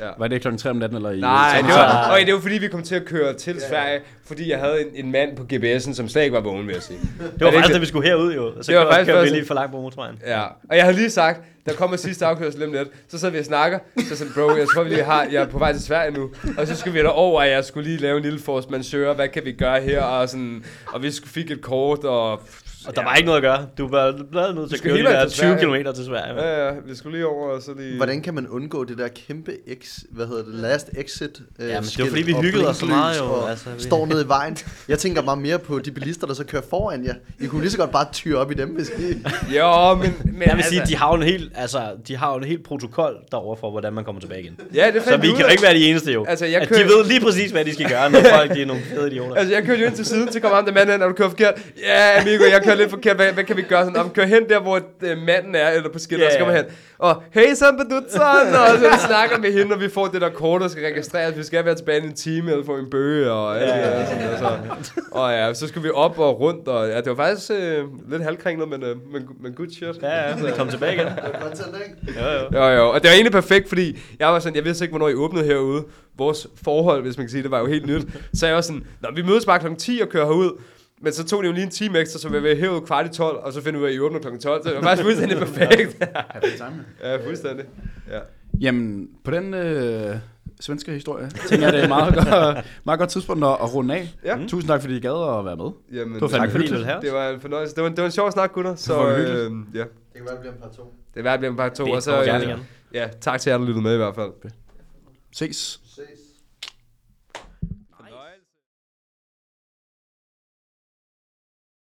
ja. Var det klokken 3 om natten, eller i... Nej, det var, okay, det var fordi, vi kom til at køre til Sverige, fordi jeg havde en, en mand på GPS'en, som slet ikke var vågen, vil jeg sige. Det var faktisk, da vi skulle herud jo. Og så Det var faktisk kører vi lige for langt på motorvejen. Ja, og jeg havde lige sagt, der kommer sidste afkørsel om lidt, så sad vi og snakker, så sådan, bro, jeg tror, vi lige har, jeg er på vej til Sverige nu, og så skulle vi over, at jeg skulle lige lave en lille force majeure, hvad kan vi gøre her, og sådan, og vi skulle- fik et kort, og... Og der var ikke noget at gøre. Du var blevet nødt til at køre de der til 20 Sverige. km til Sverige. Ja, ja, vi skulle lige over, og så lige... Hvordan kan man undgå det der kæmpe X, hvad hedder det, last exit øh, men det var fordi, vi og hyggede os så meget jo, altså, vi- står nede i vejen. Jeg tænker meget mere på de bilister, der så kører foran jer. I kunne lige så godt bare tyre op i dem, hvis I... Jo, men... men Jeg vil sige, de har jo en helt, altså, de har jo en helt protokol derover for, hvordan man kommer tilbage igen. Ja, det Så fandt vi ud kan jo ikke være de eneste jo. Altså, jeg at kører- de ved lige præcis, hvad de skal gøre, når folk de er nogle fede idioter. Altså, jeg kørte jo ind til siden, så kom ham der manden og du kører forkert. Ja, amigo, jeg kører lidt forkert. Hvad, hvad kan vi gøre? Sådan, om kør hen der, hvor øh, manden er, eller på skiltet, Ja, yeah, så kommer ja. hen. Og, hey, så bedutsen, og så vi snakker med hende, og vi får det der kort, der skal registreres. Vi skal være tilbage i en time, eller få en bøge, og alt det der. Sådan, og, så. og ja, så skulle vi op og rundt, og ja, det var faktisk øh, lidt halvkringlet, men, øh, men, men good shit. Ja, ja, så kom tilbage igen. Jo, jo. Jo, jo. Og det var egentlig perfekt, fordi jeg var sådan, jeg vidste ikke, hvornår I åbnede herude. Vores forhold, hvis man kan sige det, var jo helt nyt. Så jeg var sådan, Nå, vi mødes bare kl. 10 og kører herud. Men så tog det jo lige en time ekstra, så vi var herud kvart i 12, og så finder vi ud af, at I åbner kl. 12. Så det var faktisk fuldstændig perfekt. ja, fuldstændig. Ja. Jamen, på den øh, svenske historie, tænker jeg, det er et meget godt, meget godt tidspunkt at, at runde af. Ja. Tusind tak, fordi I gad at være med. Jamen, Det var fandme Tak fordi I hyggeligt. det var en fornøjelse. Det var, det var en sjov snak, gutter. Så var øh, ja, Det kan være, det bliver en par to. det er værd at blive en par to. Det Og så, øh, igen. ja, tak til jer, der lyttede med i hvert fald. Ses.